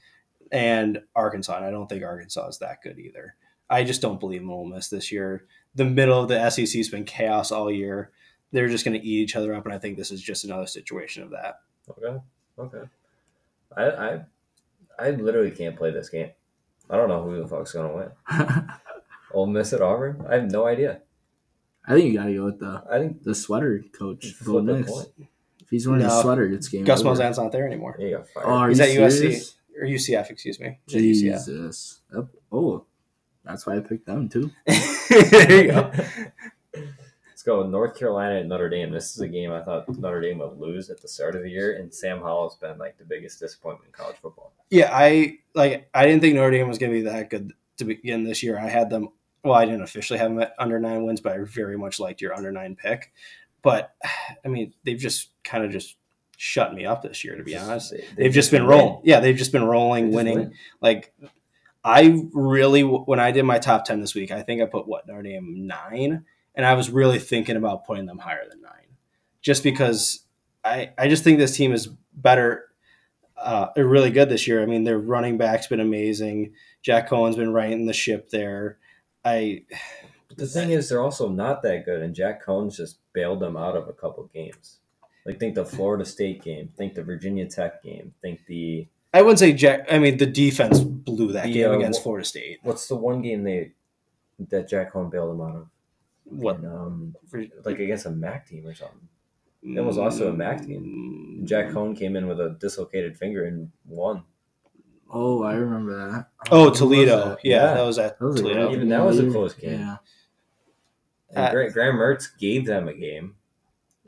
And Arkansas, and I don't think Arkansas is that good either. I just don't believe in Ole Miss this year. The middle of the SEC has been chaos all year. They're just going to eat each other up, and I think this is just another situation of that. Okay. Okay. I I I literally can't play this game. I don't know who the fuck's gonna win. Ole Miss at Auburn? I have no idea. I think you gotta go with the I think the sweater coach. Bo flip the Nix. If he's wearing No. a sweater, it's game Gus over. Malzahn's not there anymore. Yeah, you got fired. Oh, are He's you at USC. Or UCF, excuse me. He's at UCF. Jesus. Oh, that's why I picked them too. there you go. Let's go North Carolina at Notre Dame. This is a game I thought Notre Dame would lose at the start of the year, and Sam Howell's been like the biggest disappointment in college football. Yeah, I like. I didn't think Notre Dame was going to be that good to begin this year. I had them. Well, I didn't officially have them at under nine wins, but I very much liked your under nine pick. But I mean, they've just kind of just shut me up this year. To be honest, They- they've just been rolling. Yeah, they've just been rolling, They just winning. win. Like I really, when I did my top ten this week, I think I put what Notre Dame nine, and I was really thinking about putting them higher than nine, just because I I just think this team is better. Uh, really good this year. I mean, their running back's been amazing. Jack Coan's been righting the ship there. I The thing is, they're also not that good, and Jack Coan's just bailed them out of a couple games. Like think the Florida State game, think the Virginia Tech game, think the I wouldn't say Jack. I mean, the defense blew that The, game uh, against wh- Florida State. what's the one game they that Jack Coan bailed them out of? What? And, um, Vir- like against a MAC team or something. That was also a MAC team. Jack Coan came in with a dislocated finger and won. Oh, I remember that. Oh, Who was Toledo. that? Yeah, Yeah. that was at That was Toledo. great Even that was a close game. Yeah. And Graham Mertz gave them a game.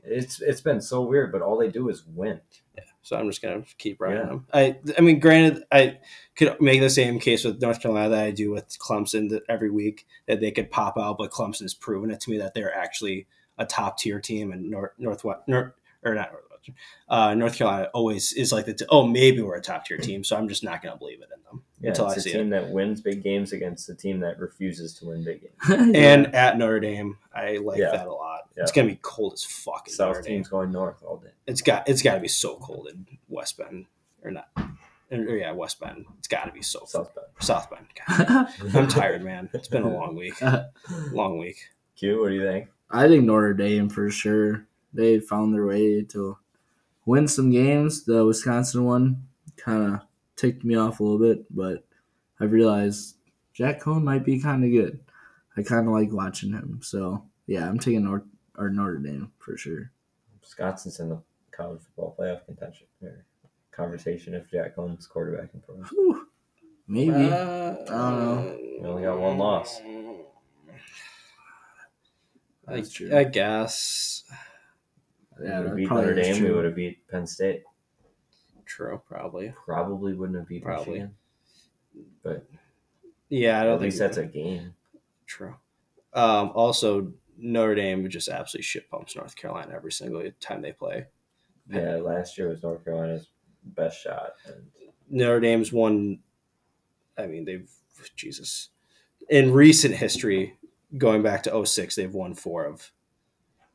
It's it's been so weird, but all they do is win. So I'm just gonna keep riding Yeah. them. I I mean, granted, I could make the same case with North Carolina that I do with Clemson every week that they could pop out, but Clemson has proven it to me that they're actually a top tier team, and North Northwest North or not uh, North Carolina always is like the t- oh maybe we're a top tier team, so I'm just not gonna believe it in them Yeah, until I it's a team that wins big games against a team that refuses to win big games. And at Notre Dame, I like Yeah. that a lot. Yeah. It's gonna be cold as fuck. in Notre South Dame. team's going north all day. It's got it's got to be so cold in West Bend or not. Or yeah, West Bend. It's got to be so South Bend. South Bend. God, I'm tired, man. It's been a long week. Long week. Q, what do you think? I think Notre Dame for sure. They found their way to win some games. The Wisconsin one kind of ticked me off a little bit, but I've realized Jack Coan might be kind of good. I kind of like watching him. So yeah, I'm taking North or Notre Dame for sure. Wisconsin's in the college football playoff contention or conversation if Jack Coan's quarterbacking for them. Maybe. Uh, I don't know. We only got one loss. I, true. I guess. Yeah, we that beat Notre is Dame, we would have beat Penn State. True, probably. Probably wouldn't have beat Probably. Michigan. But Yeah, I don't at think least that's a game. true. Um, also, Notre Dame just absolutely shit pumps North Carolina every single time they play. Yeah, last year was North Carolina's best shot. And Notre Dame's won. I mean, they've Jesus. In recent history, going back to 06, they've won four of,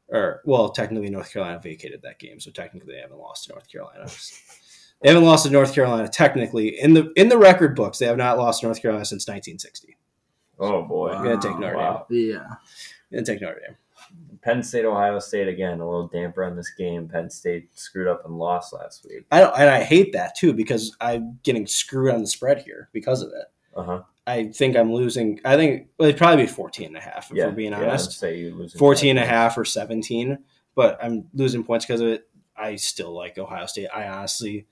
or well, technically North Carolina vacated that game, so technically they haven't lost to North Carolina. They haven't lost to North Carolina technically in the in the record books. They have not lost to North Carolina since 1960. oh boy. I'm gonna take Notre Wow. Yeah. Dame. Gonna take Notre Dame. Penn State, Ohio State again, a little damper on this game. Penn State screwed up and lost last week. I don't, and I hate that too because I'm getting screwed on the spread here because of it. Uh huh. I think I'm losing. I think well, it'd probably be 14 and a half if Yeah, we're being yeah, honest. say you lose 14 and a half or 17, but I'm losing points because of it. I still like Ohio State. I honestly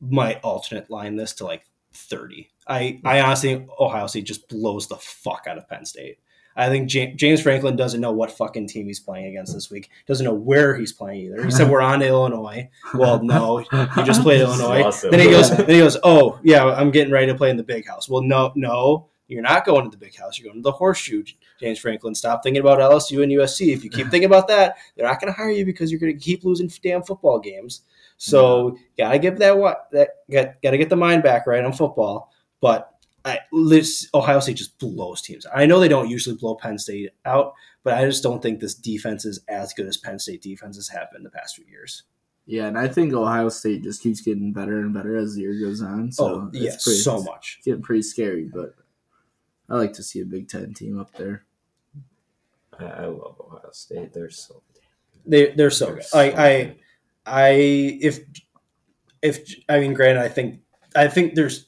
might alternate line this to like 30. I, I mm. honestly think Ohio State just blows the fuck out of Penn State. I think Ja- James Franklin doesn't know what fucking team he's playing against this week. Doesn't know where he's playing either. He said we're on to Illinois. Well, no, he just played Illinois. It. Then he goes. Then he goes. Oh yeah, I'm getting ready to play in the big house. Well, no, no, you're not going to the big house. You're going to the horseshoe. James Franklin, stop thinking about LSU and USC. If you keep thinking about that, they're not going to hire you because you're going to keep losing damn football games. So gotta give that what that got got to get the mind back right on football. But I, this, Ohio State just blows teams. I know they don't usually blow Penn State out, but I just don't think this defense is as good as Penn State defenses have been the past few years. Yeah, and I think Ohio State just keeps getting better and better as the year goes on. So oh it's yeah, pretty- so much. it's getting pretty scary, but I like to see a Big Ten team up there. I, I love Ohio State. They're so They they're so they're good. so I I good. I if if I mean, granted, I think I think there's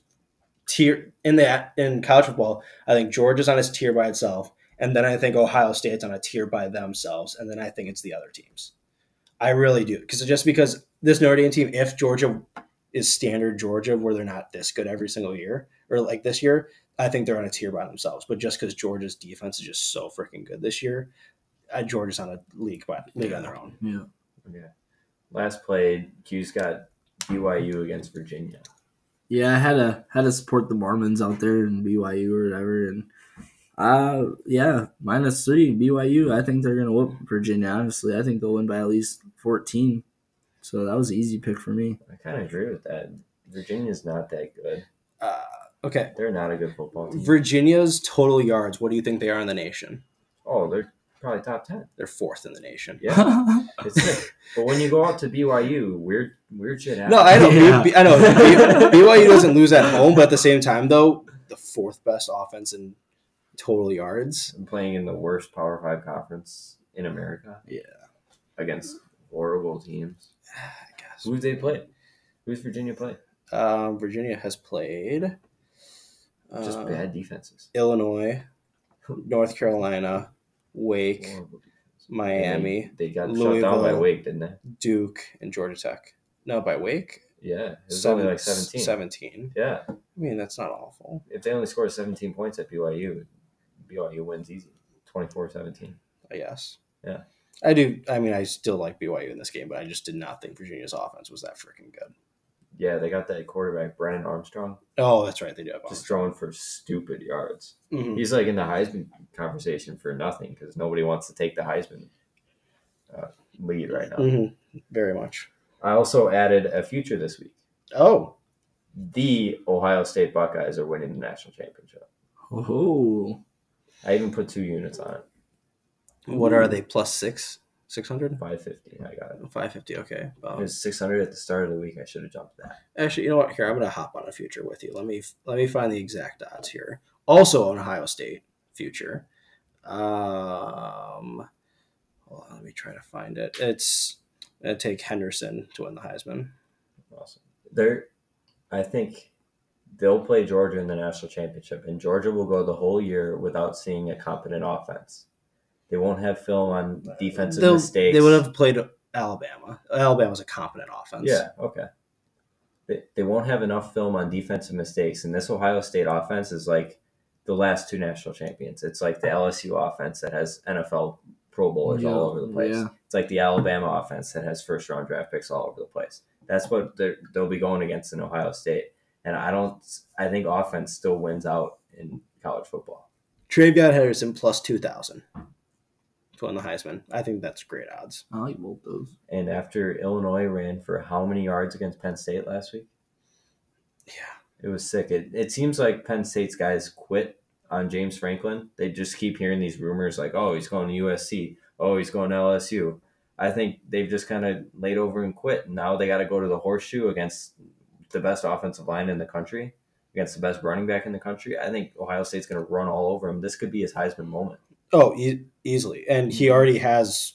tier in that in college football. I think Georgia's on its tier by itself, and then I think Ohio State's on a tier by themselves, and then I think it's the other teams. I really do because just because this Notre Dame team, if Georgia is standard Georgia, where they're not this good every single year, or like this year, I think they're on a tier by themselves. But just because Georgia's defense is just so freaking good this year, uh, Georgia's on a league, but league on their own. Yeah. Okay. Last play, Q's got BYU against Virginia. Yeah, I had to had to support the Mormons out there in BYU or whatever, and uh yeah, minus three BYU. I think they're gonna whoop Virginia. Honestly, I think they'll win by at least fourteen. So that was an easy pick for me. I kind of agree with that. Virginia's not that good. Uh, okay, They're not a good football team. Virginia's total yards. What do you think they are in the nation? oh, they're probably top ten. They're fourth in the nation. Yeah, it's sick. But when you go out to BYU, weird, weird shit happens. No, I know. Yeah. B- I know. BYU doesn't lose at home, but at the same time, though, the fourth best offense in total yards. I'm playing in the worst Power Five conference in America. Yeah. against horrible teams. I guess. Who's they play? Who's Virginia play? Um, Virginia has played Just uh, bad defenses. Illinois, North Carolina, Wake. Miami, They, they got shut down by Wake, didn't they? Duke, and Georgia Tech. No, by Wake. Yeah, it was Seven- only like 17. 17. Yeah, I mean, that's not awful. if they only score 17 points at BYU, BYU wins easy, 24-17. I guess. Yeah. I do. I mean, I still like BYU in this game, but I just did not think Virginia's offense was that freaking good. Yeah, they got that quarterback Brennan Armstrong Oh, that's right. They do have just throwing for stupid yards. Mhm. He's like in the Heisman conversation for nothing because nobody wants to take the Heisman uh, lead right now. Mhm. Very much. I also added a future this week. Oh, The Ohio State Buckeyes are winning the national championship. Oh, I even put two units on it. what are they? Plus six? 600? 550. I got it. 550. Okay. It was 600 at the start of the week. I should have jumped that. actually, you know what? Here, I'm going to hop on a future with you. Let me let me find the exact odds here. Also on Ohio State future. Um, hold on, let me try to find it. It's going to take Henderson to win the Heisman. Awesome. They're, I think they'll play Georgia in the national championship, and Georgia will go the whole year without seeing a competent offense. They won't have film on defensive They'll- mistakes. They would have played Alabama. Alabama's a competent offense. Yeah, okay. They, they won't have enough film on defensive mistakes, and this Ohio State offense is like the last two national champions. It's like the LSU offense that has NFL Pro Bowlers Yeah, all over the place. yeah. It's like the Alabama offense that has first round draft picks all over the place. That's what they'll be going against in Ohio State, and I don't. I think offense still wins out in college football. TreVeyon Henderson plus 2,000 to win the Heisman. I think that's great odds. I like both those. And after Illinois ran for how many yards against Penn State last week? Yeah. It was sick. It, it seems like Penn State's guys quit on James Franklin. They just keep hearing these rumors like, oh, he's going to USC. Oh, he's going to LSU. I think they've just kind of laid over and quit. Now they got to go to the horseshoe against the best offensive line in the country, against the best running back in the country. I think Ohio State's going to run all over him. This could be his Heisman moment. Oh, e- easily. And he already has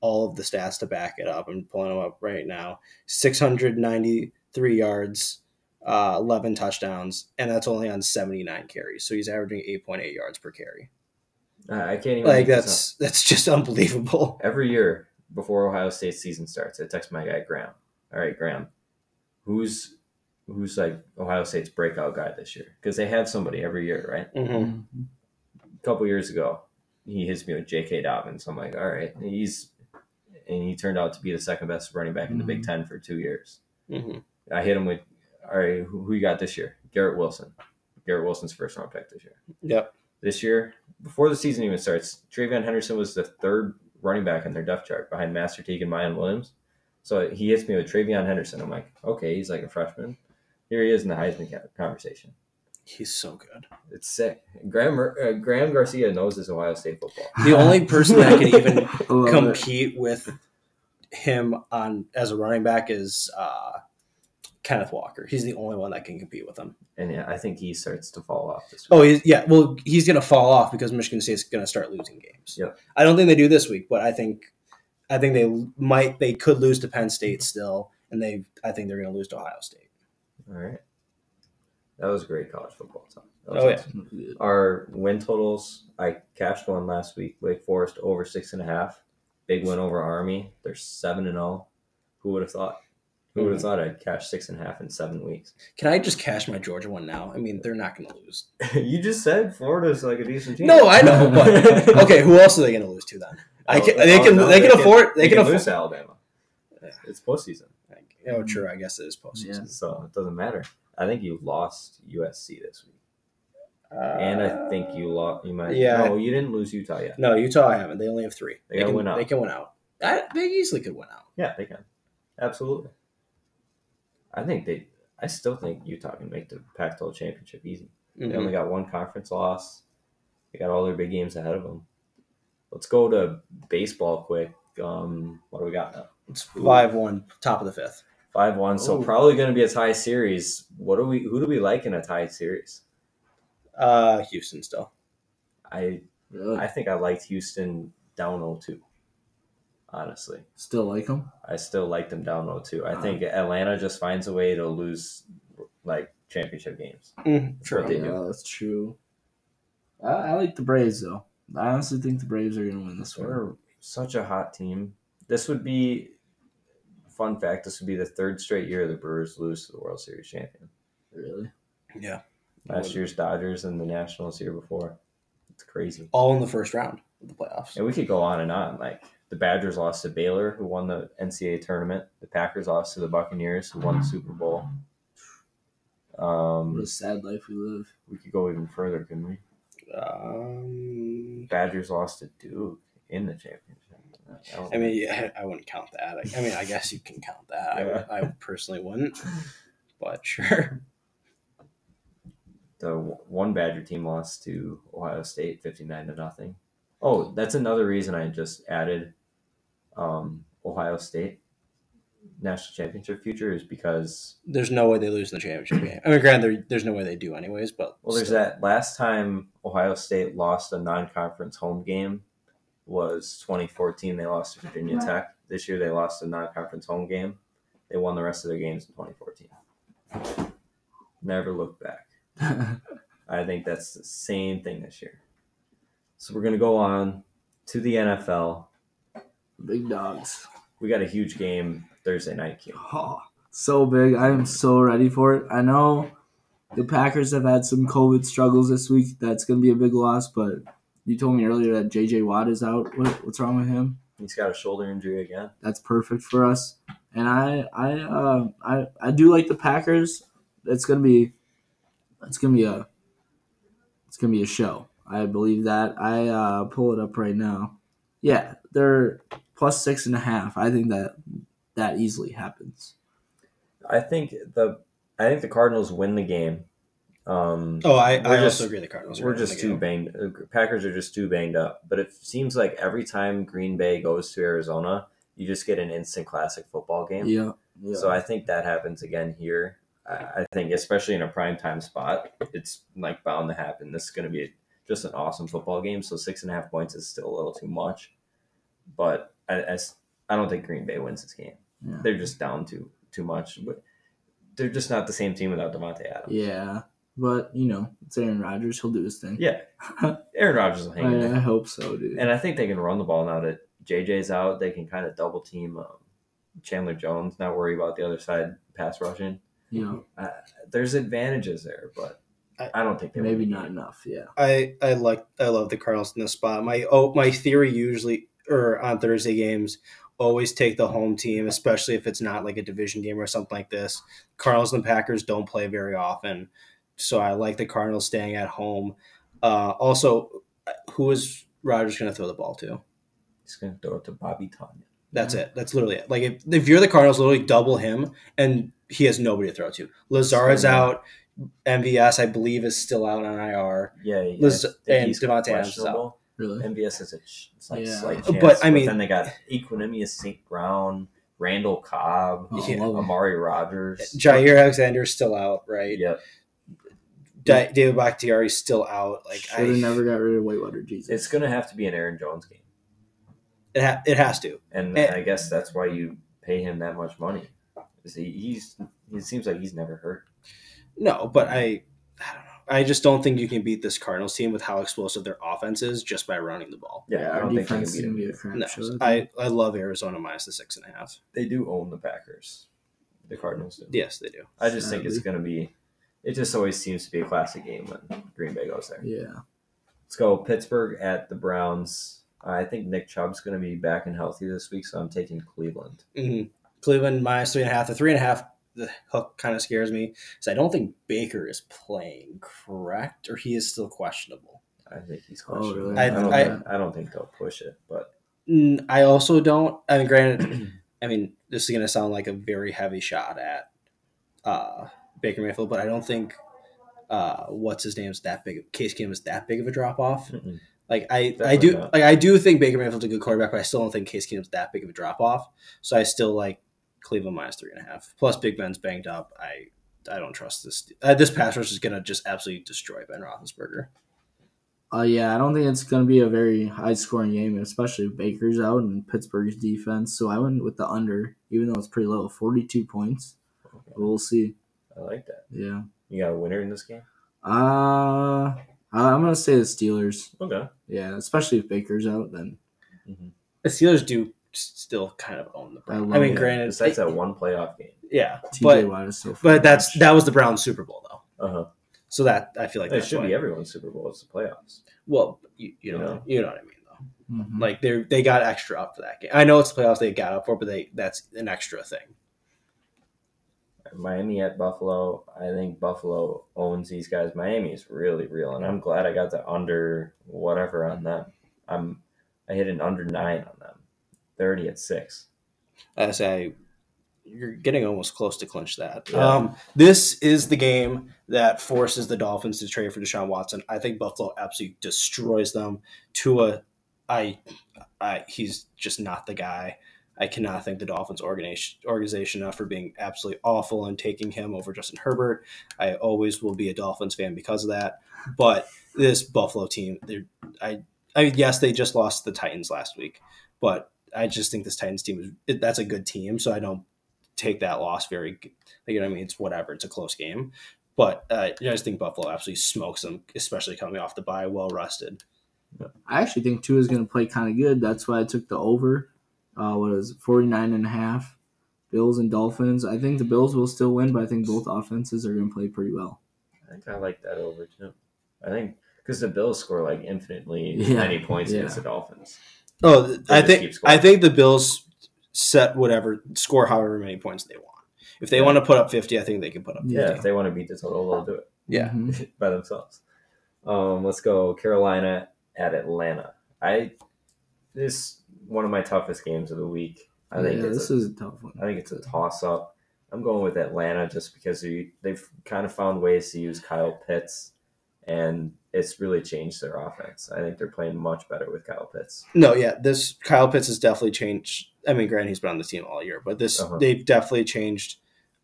all of the stats to back it up. I'm pulling them up right now 693 yards, uh, 11 touchdowns, and that's only on 79 carries. So he's averaging 8.8 yards per carry. I I can't even Like, make this up. that's that's just unbelievable. every year before Ohio State season starts, I text my guy Graham. All right, Graham, who's who's like Ohio State's breakout guy this year? Because they have somebody every year, right? hmm A couple years ago, he hits me with J.K. Dobbins. I'm like, all right, he's and he turned out to be the second best running back in the Big Ten for two years. hmm I hit him with, all right, who, who you got this year? Garrett Wilson. Garrett Wilson's first round pick this year. Yep. This year, before the season even starts, TreVeyon Henderson was the third running back in their depth chart behind Master Teague and Miyan Williams. So he hits me with TreVeyon Henderson. I'm like, okay, he's like a freshman. Here he is in the Heisman conversation. He's so good. It's sick. Graham uh, Graham Garcia knows his Ohio State football. The only person that can even love it. compete with him on as a running back is uh, Kenneth Walker. He's the only one that can compete with him. And yeah, I think he starts to fall off this week. Oh, he's, yeah. Well, he's going to fall off because Michigan State's going to start losing games. Yep. I don't think they do this week, but I think I think they might. They could lose to Penn State still, and they. I think they're going to lose to Ohio State. All right. That was great college football was Oh, yeah. Our win totals, I cashed one last week. Wake Forest over six and a half. Big win over Army. They're seven and zero. Who would have thought? Who would have mm-hmm. thought I'd cash six and a half in seven weeks? Can I just cash my Georgia one now? I mean, they're not going to lose. you just said Florida's like a decent team. No, I know, but okay. Who else are they going to lose to then? I oh, can, oh, they Oh, can. no, they can afford. They, can, afford. lose to Alabama. It's postseason, Oh, true. I guess it is postseason. so it doesn't matter. I think you lost USC this week, and I think you lost. You might. yeah. No, you didn't lose Utah yet. No, Utah I haven't. They only have three. They gotta can, win out. They can win out. I, they easily could win out. Yeah, they can. Absolutely. I think they. I still think Utah can make the Pac-12 championship easy. They Mhm. only got one conference loss. They got all their big games ahead of them. Let's go to baseball quick. Um, what do we got now? It's five one, top of the fifth. Five one. So Ooh. probably going to be a tie series. What do we? Who do we like in a tie series? Uh, Houston still. I Really? I think I liked Houston down 0-2. Honestly, Still like them? I still like them down 0-2. I think Atlanta just finds a way to lose like championship games. Mm, That's what they do. Yeah, that's true. I, I like the Braves though. I honestly think the Braves are gonna win this one. They're such a hot team. This would be fun fact. This would be the third straight year the Brewers lose to the World Series champion. Really? Yeah. Last year's Dodgers and the Nationals year before. It's crazy. All in the first round of the playoffs. And we could go on and on. Like the Badgers lost to Baylor, who won the NCAA tournament. The Packers lost to the Buccaneers, who won the Super Bowl. Um, What a sad life we live. we could go even further, couldn't we? Um, Badgers lost to Duke in the championship. I I mean, yeah, I wouldn't count that. I, I mean, I guess you can count that. Yeah. I, I personally wouldn't, but sure. the one Badger team lost to Ohio State fifty nine to nothing. Oh, that's another reason I just added um, Ohio State national championship future is because There's no way they lose in the championship game. I mean, granted, there's no way they do anyways, but well, there's still. that last time Ohio State lost a non conference home game was 2014. They lost to Virginia Tech. This year they lost a non conference home game. They won the rest of their games in 2014. Never looked back. I think that's the same thing this year. So we're gonna go on to the NFL. Big dogs. We got a huge game Thursday night. Q. Oh, so big. I am so ready for it. I know the Packers have had some COVID struggles this week. That's going to be a big loss, but you told me earlier that JJ Watt is out. What, what's wrong with him? He's got a shoulder injury again. That's perfect for us. And I I uh, I I do like the Packers. It's going to be it's to be a it's to be a show. I believe that. I uh, pull it up right now. Yeah, they're plus six and a half. I think that that easily happens. I think the I think the Cardinals win the game. Um, Oh, I, I just- also agree. The Cardinals. we're just too game. banged. uh, Packers are just too banged up. But it seems like every time Green Bay goes to Arizona, you just get an instant classic football game. Yeah. yeah. So I think that happens again here. I, I think, especially in a prime time spot, it's like bound to happen. This is going to be just an awesome football game. So six and a half points is still a little too much, but I, I don't think Green Bay wins this game. Yeah. They're just down too too much. But they're just not the same team without Davante Adams. Yeah, but you know, it's Aaron Rodgers. He'll do his thing. Yeah, Aaron Rodgers will hang in I, I hope so, dude. and I think they can run the ball now that JJ's out. They can kind of double team um, Chandler Jones. Not worry about the other side pass rushing. you know, uh, there's advantages there, but I- I don't think they maybe the not enough. Yeah. I I like I love the Cardinals in this spot. My oh my theory usually or on Thursday games always take the home team, especially if it's not like a division game or something like this. Cardinals and Packers don't play very often, so I like the Cardinals staying at home. Uh, also, who is Rodgers going to throw the ball to? He's going to throw it to Bobby Tonyan. That's it. That's literally it. Like if, if you're the Cardinals, literally double him, and he has nobody to throw to. Lazard's So, out. MVS, I believe, is still out on IR. Yeah, yeah Liz- and he's Davante Adams is questionable. Really. MVS is a it's like Yeah. slight But. I mean- then they got Equanimeous St. Brown, Randall Cobb, Oh, Yeah. Amari Rodgers. Jaire Alexander is still out, right? Yep. Da- David Bakhtiari is still out. Like I, Should have never got rid of Whitewater Jesus. It's going to have to be an Aaron Jones game. it, ha- it has to. And Eh. I guess that's why you pay him that much money. He, he's It seems like he's never hurt. No, but I, I don't know. I just don't think you can beat this Cardinals team with how explosive their offense is just by running the ball. Yeah, I don't think they can beat is be either. No, show. I, I love Arizona minus the six and a half. They do own the Packers. The Cardinals do. Yes, they do. I just think it's going to be. It just always seems to be a classic game when Green Bay goes there. Yeah. Let's go Pittsburgh at the Browns. I think Nick Chubb's going to be back and healthy this week, so I'm taking Cleveland. hmm Cleveland minus three and a half. The three and a half, the hook kind of scares me because I don't think Baker is playing correct, or he is still questionable. I think he's Oh, questionable. really? I, I- don't I- think, I don't think they'll push it, but Mm, I also don't. I mean, granted, I mean this is going to sound like a very heavy shot at uh, Baker Mayfield, but I don't think uh, what's his name's that big. Case Keenum is that big of a drop off. Like I, I do, not. like I do think Baker Mayfield's a good quarterback, but I still don't think Case Keenum's that big of a drop off. So I still like Cleveland minus three and a half. Plus, Big Ben's banged up. I, I don't trust this. Uh, this pass rush is going to just absolutely destroy Ben Roethlisberger. Uh, yeah, I don't think it's going to be a very high scoring game, especially if Baker's out and Pittsburgh's defense. So I went with the under, even though it's pretty low 42 points. But we'll see. I like that. Yeah. You got a winner in this game? Uh, I'm going to say the Steelers. Okay. Yeah, especially if Baker's out, then The Steelers do still kind of own the Browns. I, love mean, it. granted, Besides that one playoff game. yeah, TJ but Watt is so but that's that was the Browns Super Bowl though. Uh huh. So that I feel like It should why- be everyone's Super Bowl. It's the playoffs. Well, you, you know, You know? you know what I mean though. Mhm. Like they they got extra up for that game. I know it's the playoffs they got up for, but they that's an extra thing. Miami at Buffalo. I think Buffalo owns these guys. Miami is really real, and I'm glad I got the under whatever on them. I'm I hit an under nine on them. They're already at six. I say you're getting almost close to clinch that. Yeah. Um, this is the game that forces the Dolphins to trade for Deshaun Watson. I think Buffalo absolutely destroys them. Tua, I, I, he's just not the guy. I cannot thank the Dolphins organization enough for being absolutely awful and taking him over Justin Herbert. I always will be a Dolphins fan because of that. But this Buffalo team, I, I yes, they just lost the Titans last week, but I just think this Titans team is that's a good team. So I don't take that loss very. You know, what I mean, it's whatever. It's a close game, but uh, I just think Buffalo absolutely smokes them, especially coming off the bye, well rested. I actually think Tua is going to play kind of good. That's why I took the over. Uh, what is it, 49 and a half? Bills and Dolphins. I think the Bills will still win, but I think both offenses are going to play pretty well. I think I like that over too. I think because the Bills score like infinitely Yeah, many points yeah. against the Dolphins. Oh, I think. I think the Bills set whatever score however many points they want. If they Yeah. want to put up fifty, I think they can put up. 50. Yeah, if they want to beat the total, they'll do it Yeah. By themselves. Um, let's go Carolina at Atlanta. I this one of my toughest games of the week. I think yeah, it's this a, is a tough one. I think it's a toss up. I'm going with Atlanta just because they, they've kind of found ways to use Kyle Pitts, and it's really changed their offense. I think they're playing much better with Kyle Pitts. No, yeah, this Kyle Pitts has definitely changed. I mean, granted, he's been on the team all year, but this Uh-huh. they've definitely changed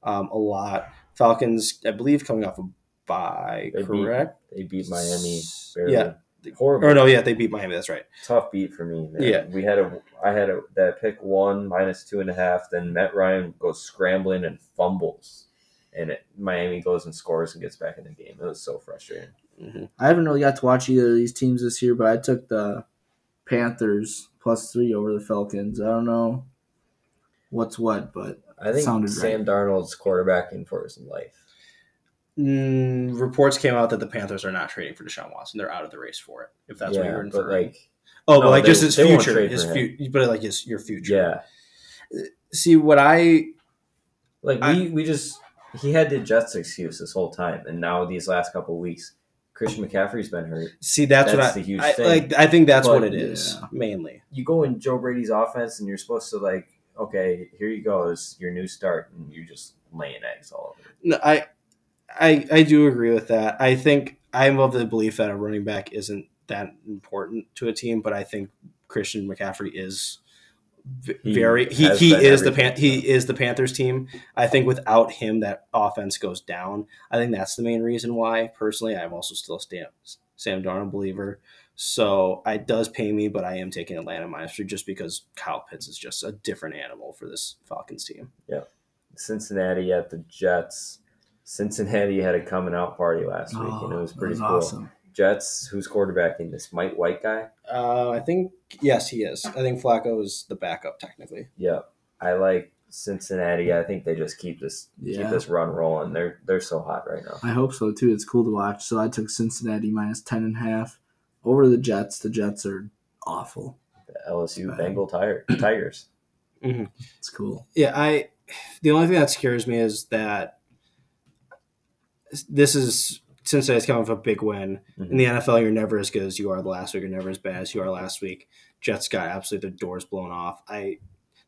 um, a lot. Falcons, I believe, coming off a bye, They beat- correct? They beat Miami barely. Yeah. Horrible. Or no, yeah, they beat Miami. That's right. tough beat for me. Man. Yeah. we had a I had a that pick one minus two and a half. Then Matt Ryan goes scrambling and fumbles, and it, Miami goes and scores and gets back in the game. It was so frustrating. hmm I haven't really got to watch either of these teams this year, but I took the Panthers plus three over the Falcons. I don't know what's what, but I think Sounded Sam right. Darnold's quarterbacking for his life. Mm, reports came out that the Panthers are not trading for Deshaun Watson. They're out of the race for it. If that's what you're inferring. like oh, no, but like they- just his future, his future, but like his your future. yeah, See what I like I- we we just he had the Jets excuse this whole time, and now these last couple weeks, Christian McCaffrey's been hurt. see that's, That's what I, the huge I thing. like. I think that's But- what it is Yeah. mainly. you go in Joe Brady's offense and you're supposed to like, okay, here you go, is your new start, and you're just laying eggs all over. No, I, I, I do agree with that. I think I'm of the belief that a running back isn't that important to a team, but I think Christian McCaffrey is He very he, he is the pan, he is the Panthers team. I think without him, that offense goes down. I think that's the main reason why. Personally, I'm also still a Sam Sam Darnold believer. So it does pay me, but I am taking Atlanta minus three just because Kyle Pitts is just a different animal for this Falcons team. Yeah, Cincinnati at the Jets. Cincinnati had a coming out party last week, and it was Oh, pretty was cool. awesome. Jets, who's quarterbacking this Mike White guy? Uh, I think yes, he is. I think Flacco is the backup technically. Yeah, I like Cincinnati. I think they just keep this Yeah. keep this run rolling. They're they're so hot right now. I hope so too. It's cool to watch. So I took Cincinnati minus ten and a half over the Jets. The Jets are awful. The LSU Bad. Bengal tire, Tigers. It's cool. Yeah, I. The only thing that scares me is that this is Cincinnati's coming off a big win. In the mm-hmm. NFL, you're never as good as you are the last week. You're never as bad as you are last week. Jets got absolutely their doors blown off. I,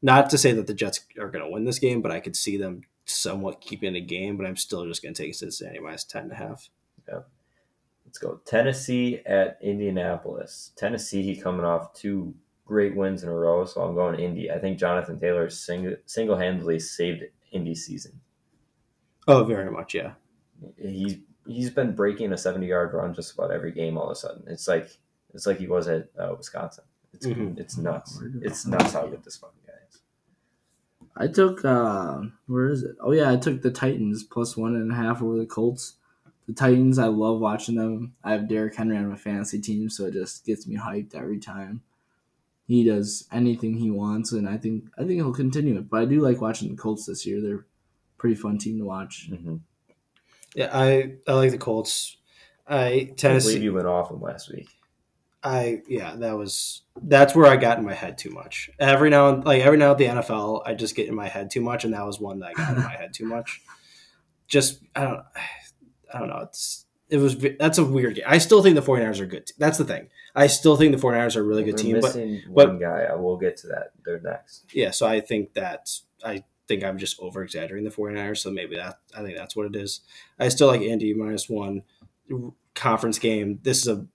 not to say that the Jets are going to win this game, but I could see them somewhat keeping the game. But I'm still just going to take Cincinnati minus ten and a half. Let's go Tennessee at Indianapolis. Tennessee coming off two great wins in a row, so I'm going Indy. I think Jonathan Taylor sing, single handedly saved Indy season. Oh, very much, yeah. He's he's been breaking a 70 yard run just about every game. All of a sudden, it's like it's like he was at uh, Wisconsin. It's Mhm. it's nuts. It's nuts how good this fucking guy is. I took uh where is it? Oh yeah, I took the Titans plus one and a half over the Colts. The Titans, I love watching them. I have Derrick Henry on my fantasy team, so it just gets me hyped every time. He does anything he wants, and I think I think he'll continue it. But I do like watching the Colts this year. They're a pretty fun team to watch. Mm-hmm. Yeah, I I like the Colts. I Tennessee. I believe you went off him last week. I yeah, that was that's where I got in my head too much. Every now and like every now at the NFL, I just get in my head too much, and that was one that I got in my head too much. Just I don't I don't know. It's it was that's a weird game. I still think the 49ers are good. That's the thing. I still think the 49ers are a really good team, but missing but- one guy. I will get to that. They're next. yeah, so I think that I think I'm just over exaggerating the 49ers, so maybe that I think that's what it is. I still like Indy minus one conference game. This is a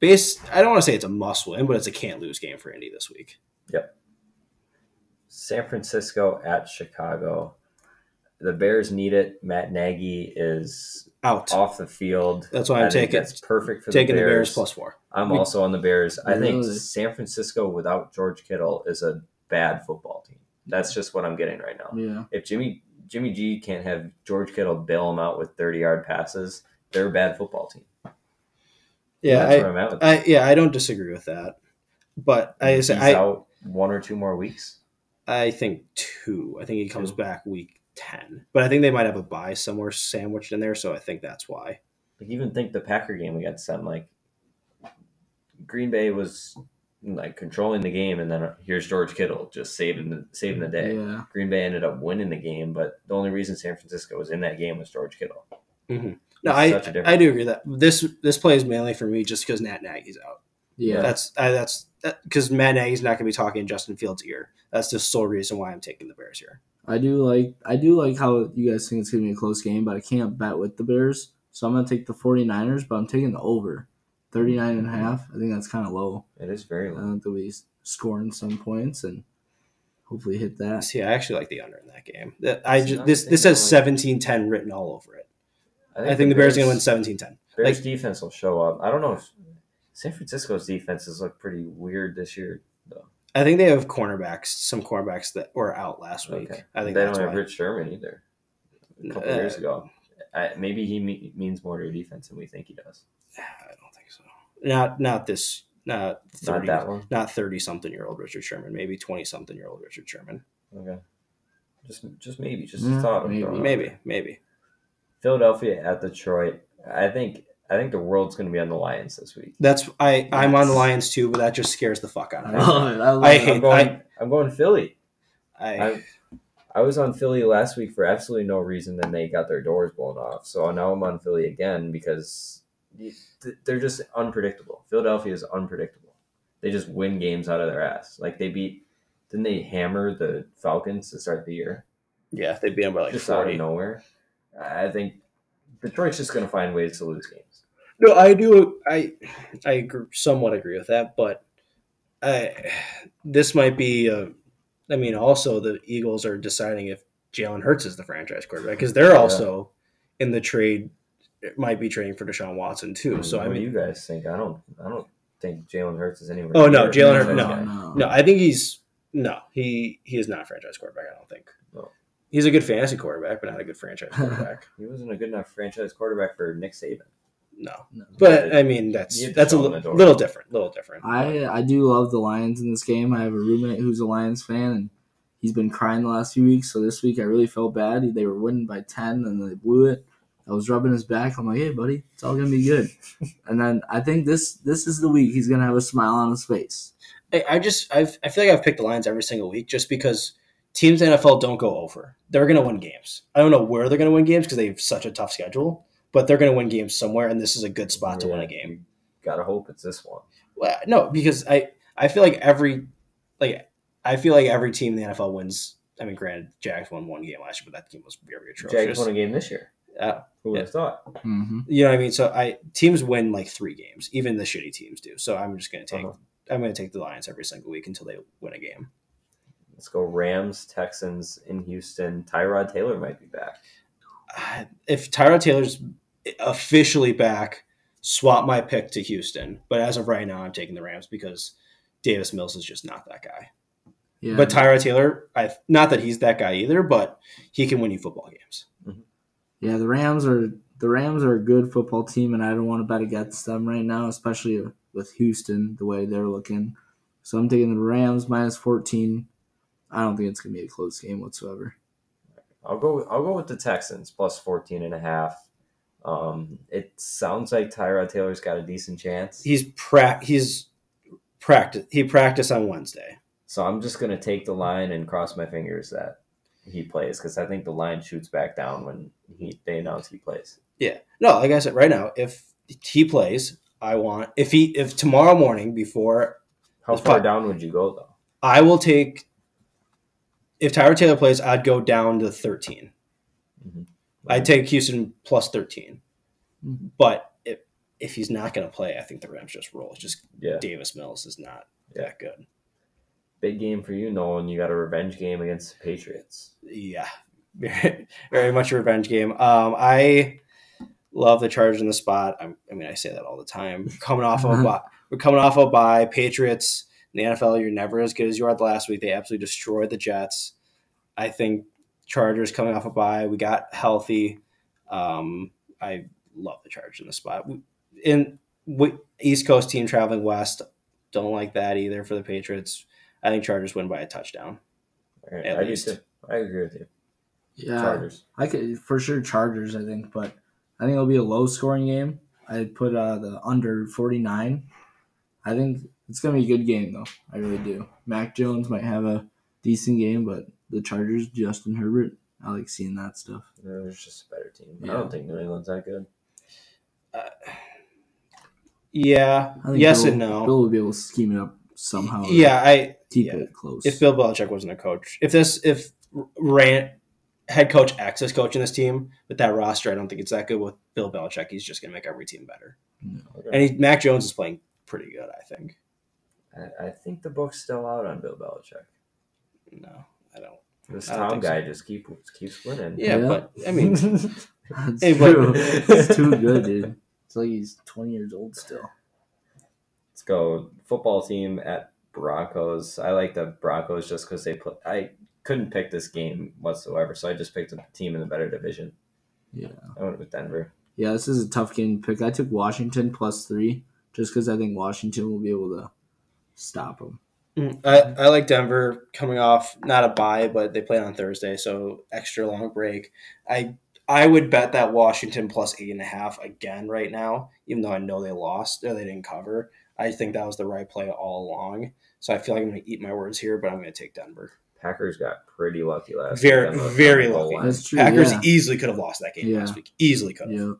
base I don't want to say it's a must win, but it's a can't lose game for Indy this week. Yep. San Francisco at Chicago. The Bears need it. Matt Nagy is Out. off the field. That's why I'm I think taking- That's perfect for Taking the the Bears. Bears plus four. I'm We- also on the Bears. I think San Francisco without George Kittle is a bad football team. That's just what I'm getting right now. Yeah, If Jimmy Jimmy G can't have George Kittle bail him out with 30 yard passes, they're a bad football team. Yeah, that's where I, I'm at with I yeah, I don't disagree with that. But I He's I, out one or two more weeks. I think two. I think he comes Two. back week ten. But I think they might have a bye somewhere sandwiched in there, so I think that's why. Like even think the Packer game we got them, like Green Bay was like controlling the game, and then uh, here's George Kittle just saving the saving the day. yeah. Green Bay ended up winning the game, but the only reason San Francisco was in that game was George Kittle. Mm-hmm. No, I such a difference. I do agree that this this play is mainly for me just because Matt Nagy's out. Yeah, That's I, that's because Matt Nagy's not going to be talking in Justin Fields' ear. That's the sole reason why I'm taking the Bears here. I do like I do like how you guys think it's gonna be a close game, but I can't bet with the Bears. So I'm gonna take the 49ers, but I'm taking the over. 39 and a half. I think that's kind of low. It is very low. think they'll be scoring some points and hopefully hit that. See, I actually like the under in that game. That- I See, just this this I has like- 17-10 written all over it. I think the Bears are going to win 17-10. Bears like- defense will show up. I don't know if San Francisco's defenses look pretty weird this year, though. I think they have cornerbacks, some cornerbacks that were out last week. Okay. I think they that's don't have why. Rich Sherman either. A couple Uh, years ago, I, maybe he me- means more to your defense than we think he does. I don't think so. Not not this. Not thirty. Not that one. Not thirty something year old Richard Sherman. Maybe twenty something year old Richard Sherman. Okay, just just maybe, just Yeah, a thought. Maybe. Maybe maybe. Philadelphia at Detroit. I think I think the world's going to be on the Lions this week. That's I. I'm on the Lions too, but that just scares the fuck out of me. love it. I, love I hate I'm going. I'm going Philly. I, I I was on Philly last week for absolutely no reason. Then they got their doors blown off. So now I'm on Philly again because they're just unpredictable. Philadelphia is unpredictable. They just win games out of their ass. Like they beat. Didn't they hammer the Falcons to start the year? yeah, they beat him by like just out of nowhere. I think Detroit's just going to find ways to lose games. No, I do. I I somewhat agree with that, but I this might be. A, I mean, also the Eagles are deciding if Jalen Hurts is the franchise quarterback because they're Yeah. also in the trade. It might be trading for Deshaun Watson too. So I mean, do you guys think? I don't. I don't think Jalen Hurts is anywhere. Oh, no, near Jalen Hurts- franchise no. guy. No, I think he's no. He he is not a franchise quarterback. I don't think. No. He's a good fantasy quarterback, but not a good franchise quarterback. He wasn't a good enough franchise quarterback for Nick Saban. No, No. but I mean that's You have to that's a show him li- the door. little different. Little different. I I do love the Lions in this game. I have a roommate who's a Lions fan, and he's been crying the last few weeks. So this week I really felt bad. They were winning by ten, and they blew it. I was rubbing his back. I'm like, hey, buddy, it's all gonna be good. and then I think this this is the week he's gonna have a smile on his face. I, I just I've, I feel like I've picked the Lions every single week just because teams in the NFL don't go over. They're going to win games. I don't know where they're going to win games because they have such a tough schedule, but they're going to win games somewhere, and this is a good spot to win a game. Gotta hope it's this one. Well, no, because I I feel like every like I feel like every team in the NFL wins. I mean, granted, Jags won one game last year, but that game was very atrocious. Jags won a game this year. Uh, Who would have thought? Mm-hmm. you know what I mean? So I teams win like three games, even the shitty teams do. So I'm just going to take Uh-huh. I'm going to take the Lions every single week until they win a game. Let's go Rams, Texans in Houston. Tyrod Taylor might be back. Uh, If Tyrod Taylor's officially back, swap my pick to Houston. But as of right now, I'm taking the Rams because Davis Mills is just not that guy. Yeah, But Tyrod Taylor, I not that he's that guy either, but he can win you football games. Yeah, the Rams are the Rams are a good football team, and I don't want to bet against them right now, especially with Houston the way they're looking. So I'm taking the Rams minus 14. I don't think it's gonna be a close game whatsoever. I'll go. I'll go with the Texans plus 14 and a half. Um, it sounds like Tyrod Taylor's got a decent chance. He's pra- he's practice he practiced on Wednesday. So I'm just gonna take the line and cross my fingers that he plays because I think the line shoots back down when he they announce he plays. Yeah. No, like I said, right now, if he plays, I want if he if tomorrow morning before How far down would you go though? I will take if Tyrod Taylor plays, I'd go down to 13. Mhm. I'd take Houston plus 13. Mhm. But if if he's not going to play, I think the Rams just roll. It's just Yeah, Davis Mills is not Yeah. that good. Big game for you, Nolan. You got a revenge game against the Patriots. Yeah, very, very much a revenge game. Um, I love the Chargers in the spot. I'm, I mean, I say that all the time. Coming off of a bye, we're coming off of a bye. Patriots in the NFL, you're never as good as you are the last week. They absolutely destroyed the Jets. I think Chargers coming off a bye. We got healthy. Um, I love the Chargers in the spot. In we, East Coast team traveling west, don't like that either for the Patriots. I think Chargers win by a touchdown. All right, At I do least. too. I agree with you. Yeah, Chargers. I could for sure Chargers. I think, but I think it'll be a low scoring game. I'd put uh, the under 49. I think it's gonna be a good game though. I really do. Mac Jones might have a decent game, but the Chargers, Justin Herbert, I like seeing that stuff. There's just a better team. I don't think New England's that good. Yeah, I think yes Bill, and no. Bill will be able to scheme it up somehow. yeah, I keep yeah. it close. if Bill Belichick wasn't a coach, if this if Rand head coach X is coaching this team with that roster, I don't think it's that good with Bill Belichick. He's just going to make every team better. Okay. And he, Mac Jones is playing pretty good, I think. I, I think the book's still out on Bill Belichick. No, I don't. This I don't Tom think so. guy just keep keeps winning. Yeah, Yeah. but I mean, That's Hey, but- it's too good, dude. It's like he's 20 years old still. Let's go football team at Broncos. I like the Broncos just because they put. I couldn't pick this game whatsoever, so I just picked a team in the better division. Yeah. I went with Denver. Yeah, this is a tough game to pick. I took Washington plus three just because I think Washington will be able to stop them. Mm, I, I like Denver coming off not a bye, but they play on Thursday, so extra long break. I I would bet that Washington plus eight and a half again right now, even though I know they lost or they didn't cover. I think that was the right play all along. So I feel like I'm going to eat my words here, but I'm going to take Denver. Packers got pretty lucky last Very, week on the- very on lucky. That's true. Packers yeah. easily could have lost that game Yeah. last week. Easily could have. yeah.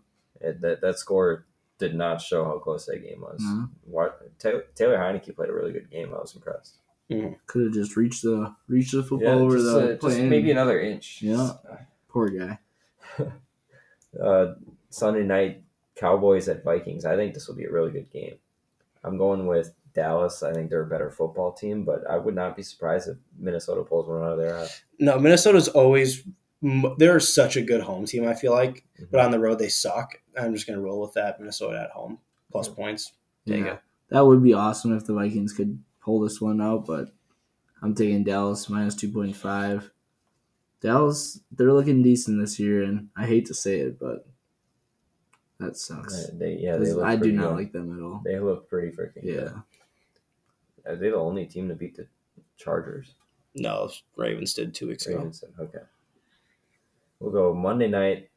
It- that, that score did not show how close that game was. Mhm. What, Taylor, Taylor Heinicke played a really good game. I was impressed. Could have just reached the reached the football Yeah, over just, the uh, just maybe another inch. Yeah. Poor guy. uh, Sunday night Cowboys at Vikings. I think this will be a really good game. I'm going with Dallas. I think they're a better football team, but I would not be surprised if Minnesota pulls one out of their ass. No, Minnesota's always they're such a good home team. I feel like, Mhm. but on the road they suck. I'm just going to roll with that. Minnesota at home plus points. Take Yeah. it. That would be awesome if the Vikings could pull this one out, but I'm taking Dallas minus 2.5. Dallas, they're looking decent this year, and I hate to say it, but that sucks. Uh, They, yeah, they 'Cause look I do not good. like them at all. They look pretty freaking good. Yeah. Are they the only team to beat the Chargers? No, Ravens did two weeks ago. Ravens did. Okay. We'll go Monday night.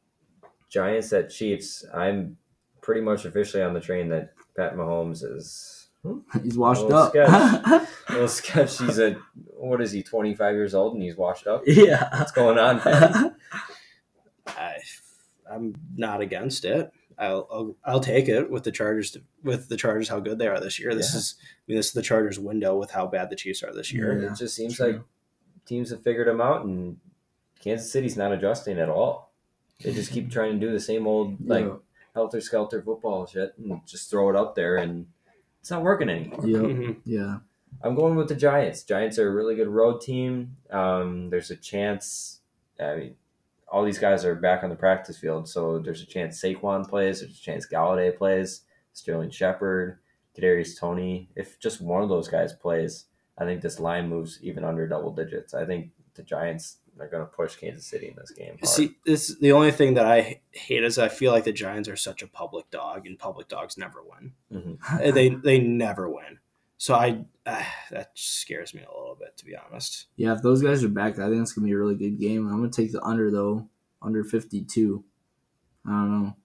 Giants at Chiefs. I'm pretty much officially on the train that Pat Mahomes is He's washed Little up. sketch. a little sketch. He's a what is he? 25 years old and he's washed up. yeah. What's going on? I, I'm not against it. I'll, I'll I'll take it with the Chargers to, with the Chargers how good they are this year. This Yeah. is I mean this is the Chargers window with how bad the Chiefs are this year. Yeah. it just seems true. like teams have figured them out, and Kansas City's not adjusting at all. They just keep trying to do the same old like Yeah. helter skelter football shit and just throw it up there, and it's not working anymore. Yep. Mhm. Yeah. I'm going with the Giants. Giants are a really good road team. Um, there's a chance. I mean, all these guys are back on the practice field, so there's a chance Saquon plays. There's a chance Golladay plays. Sterling Shepard, Kadarius Toney. If just one of those guys plays, I think this line moves even under double digits. I think the Giants are going to push Kansas City in this game. hard. See, this the only thing that I hate is I feel like the Giants are such a public dog, and public dogs never win. Mhm. Uh, they they never win. So I uh, that scares me a little bit, to be honest. Yeah, if those guys are back, I think it's gonna be a really good game. I'm gonna take the under though, under 52. I don't know.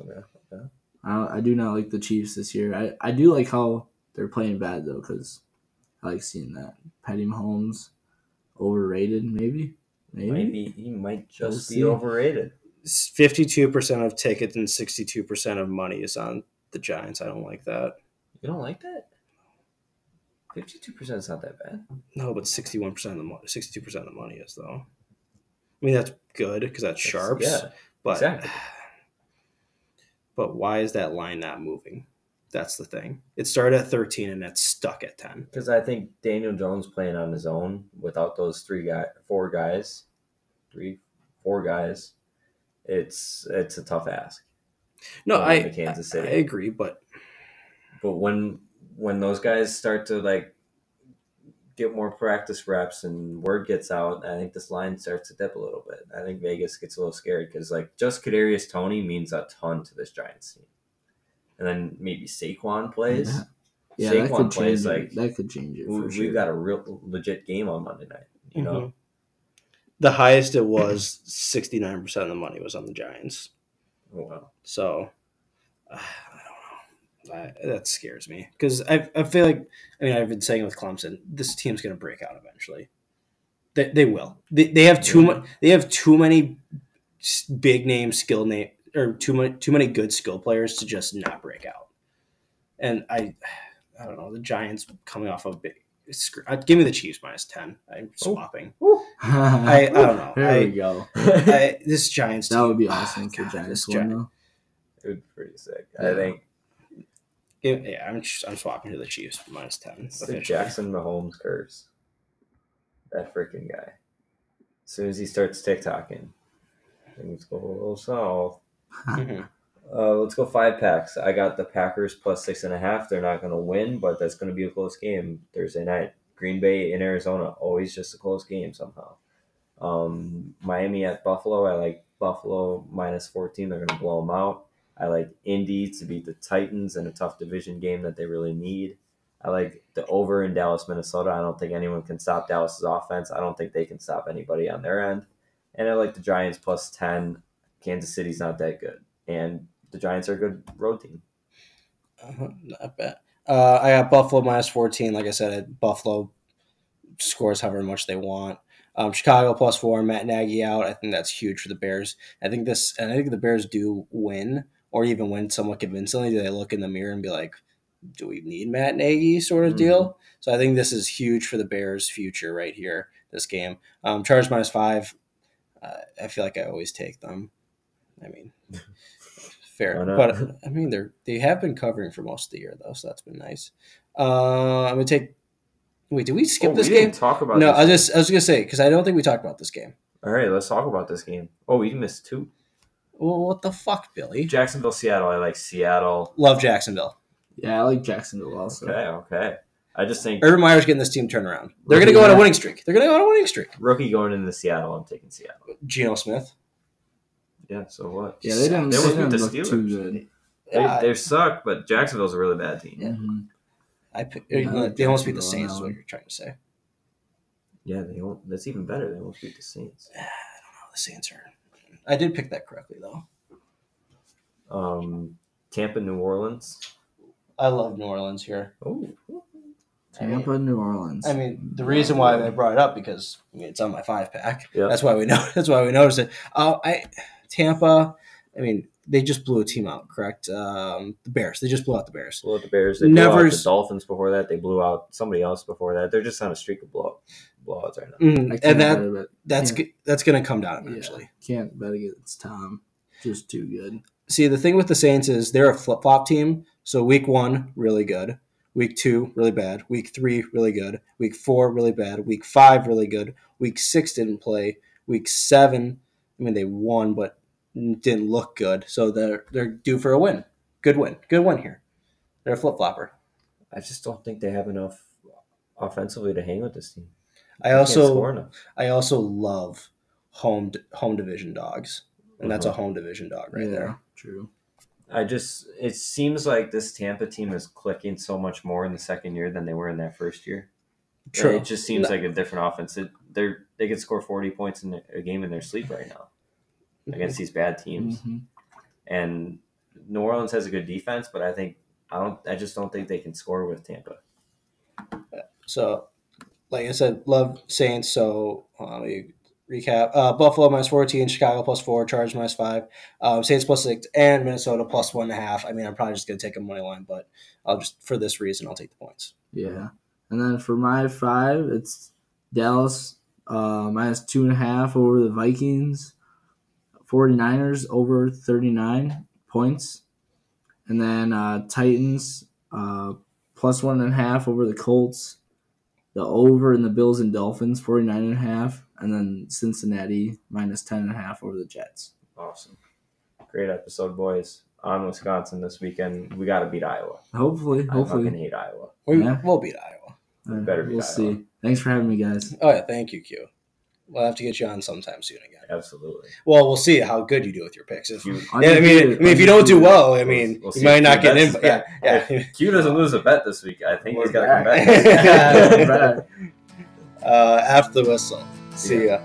Okay. I, I do not like the Chiefs this year. I, I do like how they're playing bad though, because I like seeing that. Patty Mahomes overrated, maybe, maybe. Might be, he might just We'll be see. overrated. Fifty-two percent of tickets and sixty-two percent of money is on the Giants. I don't like that. You don't like that? Fifty-two percent is not that bad. No, but sixty-one percent of the money, sixty-two percent of the money is though. I mean that's good because that's sharps. Yeah, but exactly. but why is that line not moving? That's the thing. It started at thirteen and it's stuck at ten. because I think Daniel Jones playing on his own without those three guy, four guys, three, four guys, it's it's a tough ask. No, I, Kansas I City. agree, but But when when those guys start to like get more practice reps and word gets out, I think this line starts to dip a little bit. I think Vegas gets a little scared because like just Kadarius Toney means a ton to this Giants team, and then maybe Saquon plays. Yeah, that Saquon could plays change like it. That could change it we, for we've sure. got a real legit game on Monday night. You know, Mhm. the highest it was sixty-nine percent of the money was on the Giants. oh, wow. So uh, I don't know. I, that scares me because I, I feel like I mean I've been saying with Clemson this team's going to break out eventually. They, they will. They, they have too much. They have too many big name skill name or too many too many good skill players to just not break out. And I I don't know the Giants coming off of big. screw- uh, Give me the Chiefs minus ten. I'm swapping. I, I don't know. There I, we go. I, this Giants That would be team- awesome for God, Giants this one Gi- though. It would be pretty sick. Yeah. I think Yeah, yeah, I'm just, I'm swapping to the Chiefs minus ten. it's the. Jackson Mahomes curse. That freaking guy. As soon as he starts TikToking, things go a little south. Mhm. Uh, let's go five packs. I got the Packers plus six and a half. They're not going to win, but that's going to be a close game Thursday night. Green Bay in Arizona, always just a close game somehow. Um, Miami at Buffalo. I like Buffalo minus 14. They're going to blow them out. I like Indy to beat the Titans in a tough division game that they really need. I like the over in Dallas, Minnesota. I don't think anyone can stop Dallas's offense. I don't think they can stop anybody on their end. And I like the Giants plus 10. Kansas City's not that good. And the Giants are a good road team. Uh-huh, not bad. Uh, I got Buffalo minus 14. Like I said, Buffalo scores however much they want. Um, Chicago plus four, Matt Nagy out. I think that's huge for the Bears. I think this, and I think the Bears do win, or even win somewhat convincingly. Do they look in the mirror and be like, "Do we need Matt Nagy?" Sort of Mhm. deal. So I think this is huge for the Bears' future right here. This game, um, Chargers minus five. Uh, I feel like I always take them. I mean, fair, but I mean they're they have been covering for most of the year though, so that's been nice. Uh, I'm gonna take. Wait, did we skip Oh, this we game? didn't talk about No, this I was game. just I was gonna say because I don't think we talked about this game. All right, let's talk about this game. Oh, we missed two. Well, what the fuck, Billy? Jacksonville, Seattle. I like Seattle. Love Jacksonville. Yeah, I like Jacksonville also. Okay, okay. I just think Urban Meyer's getting this team turned around. They're gonna go on a winning streak. They're gonna go on a winning streak. rookie going into Seattle. I'm taking Seattle. Geno Smith. Yeah. So what? Yeah, they didn't, They they didn't beat the look too Steelers. good. They, Yeah, they suck, but Jacksonville's a really bad team. Yeah. Mhm. I, pick- Yeah, I they almost beat the Saints. Is what you're trying to say. Yeah, they won't. That's even better. They won't beat the Saints. I don't know. the Saints are. I did pick that correctly though. Um, Tampa, New Orleans. I love New Orleans here. Oh, Tampa, New Orleans. I mean, the reason why I brought it up because I mean, it's on my five pack. Yeah. That's why we know. That's why we noticed it. Uh, I Tampa. I mean, they just blew a team out. Correct. Um, the Bears. They just blew out the Bears. blew out the Bears. They blew Never out the Dolphins before that. They blew out somebody else before that. They're just on a streak of blow blowouts right now. Mhm. And that that's g- that's going to come down yeah, eventually. can't bet against Tom. Just too good. See, the thing with the Saints is they're a flip flop team. So week one, really good. Week two, really bad. Week three, really good. Week four, really bad. Week five, really good. Week six didn't play. Week seven, I mean, they won, but didn't look good. So they're they're due for a win. Good win. Good win here. They're a flip flopper. I just don't think they have enough offensively to hang with this team. I also. I also love home home division dogs, and that's a Uh-huh. home division dog right yeah, there. True. I just it seems like this Tampa team is clicking so much more in the second year than they were in that first year. True. It just seems No. like a different offense. It, they're they could score forty points in a game in their sleep right now against these bad teams. Mhm. And New Orleans has a good defense, but I think I don't. I just don't think they can score with Tampa. So, like I said, love Saints. So uh, recap: uh, Buffalo minus fourteen, Chicago plus four, Chargers minus five, um, Saints plus six, and Minnesota plus one and a half. I mean, I'm probably just going to take a money line, but I'll just for this reason, I'll take the points. Yeah. And then for my five, it's Dallas uh, minus two and a half over the Vikings. 49ers over 39 points. And then uh, Titans uh, plus one and a half over the Colts. The over in the Bills and Dolphins, 49 and a half. And then Cincinnati minus 10 and a half over the Jets. Awesome, great episode, boys. On Wisconsin this weekend, we got to beat Iowa. Hopefully, I fucking hopefully. hate Iowa. We, Yeah. We'll beat Iowa. Uh, better be we'll Iowa. see. Thanks for having me, guys. Oh yeah, thank you, Q. We'll have to get you on sometime soon again. Absolutely. Well, we'll see how good you do with your picks. If, You, I mean, I mean, if you don't do well, I mean, We'll you might not get in. yeah, yeah. If Q doesn't lose a bet this week, I think We're he's got to come back. uh, after the whistle. See ya.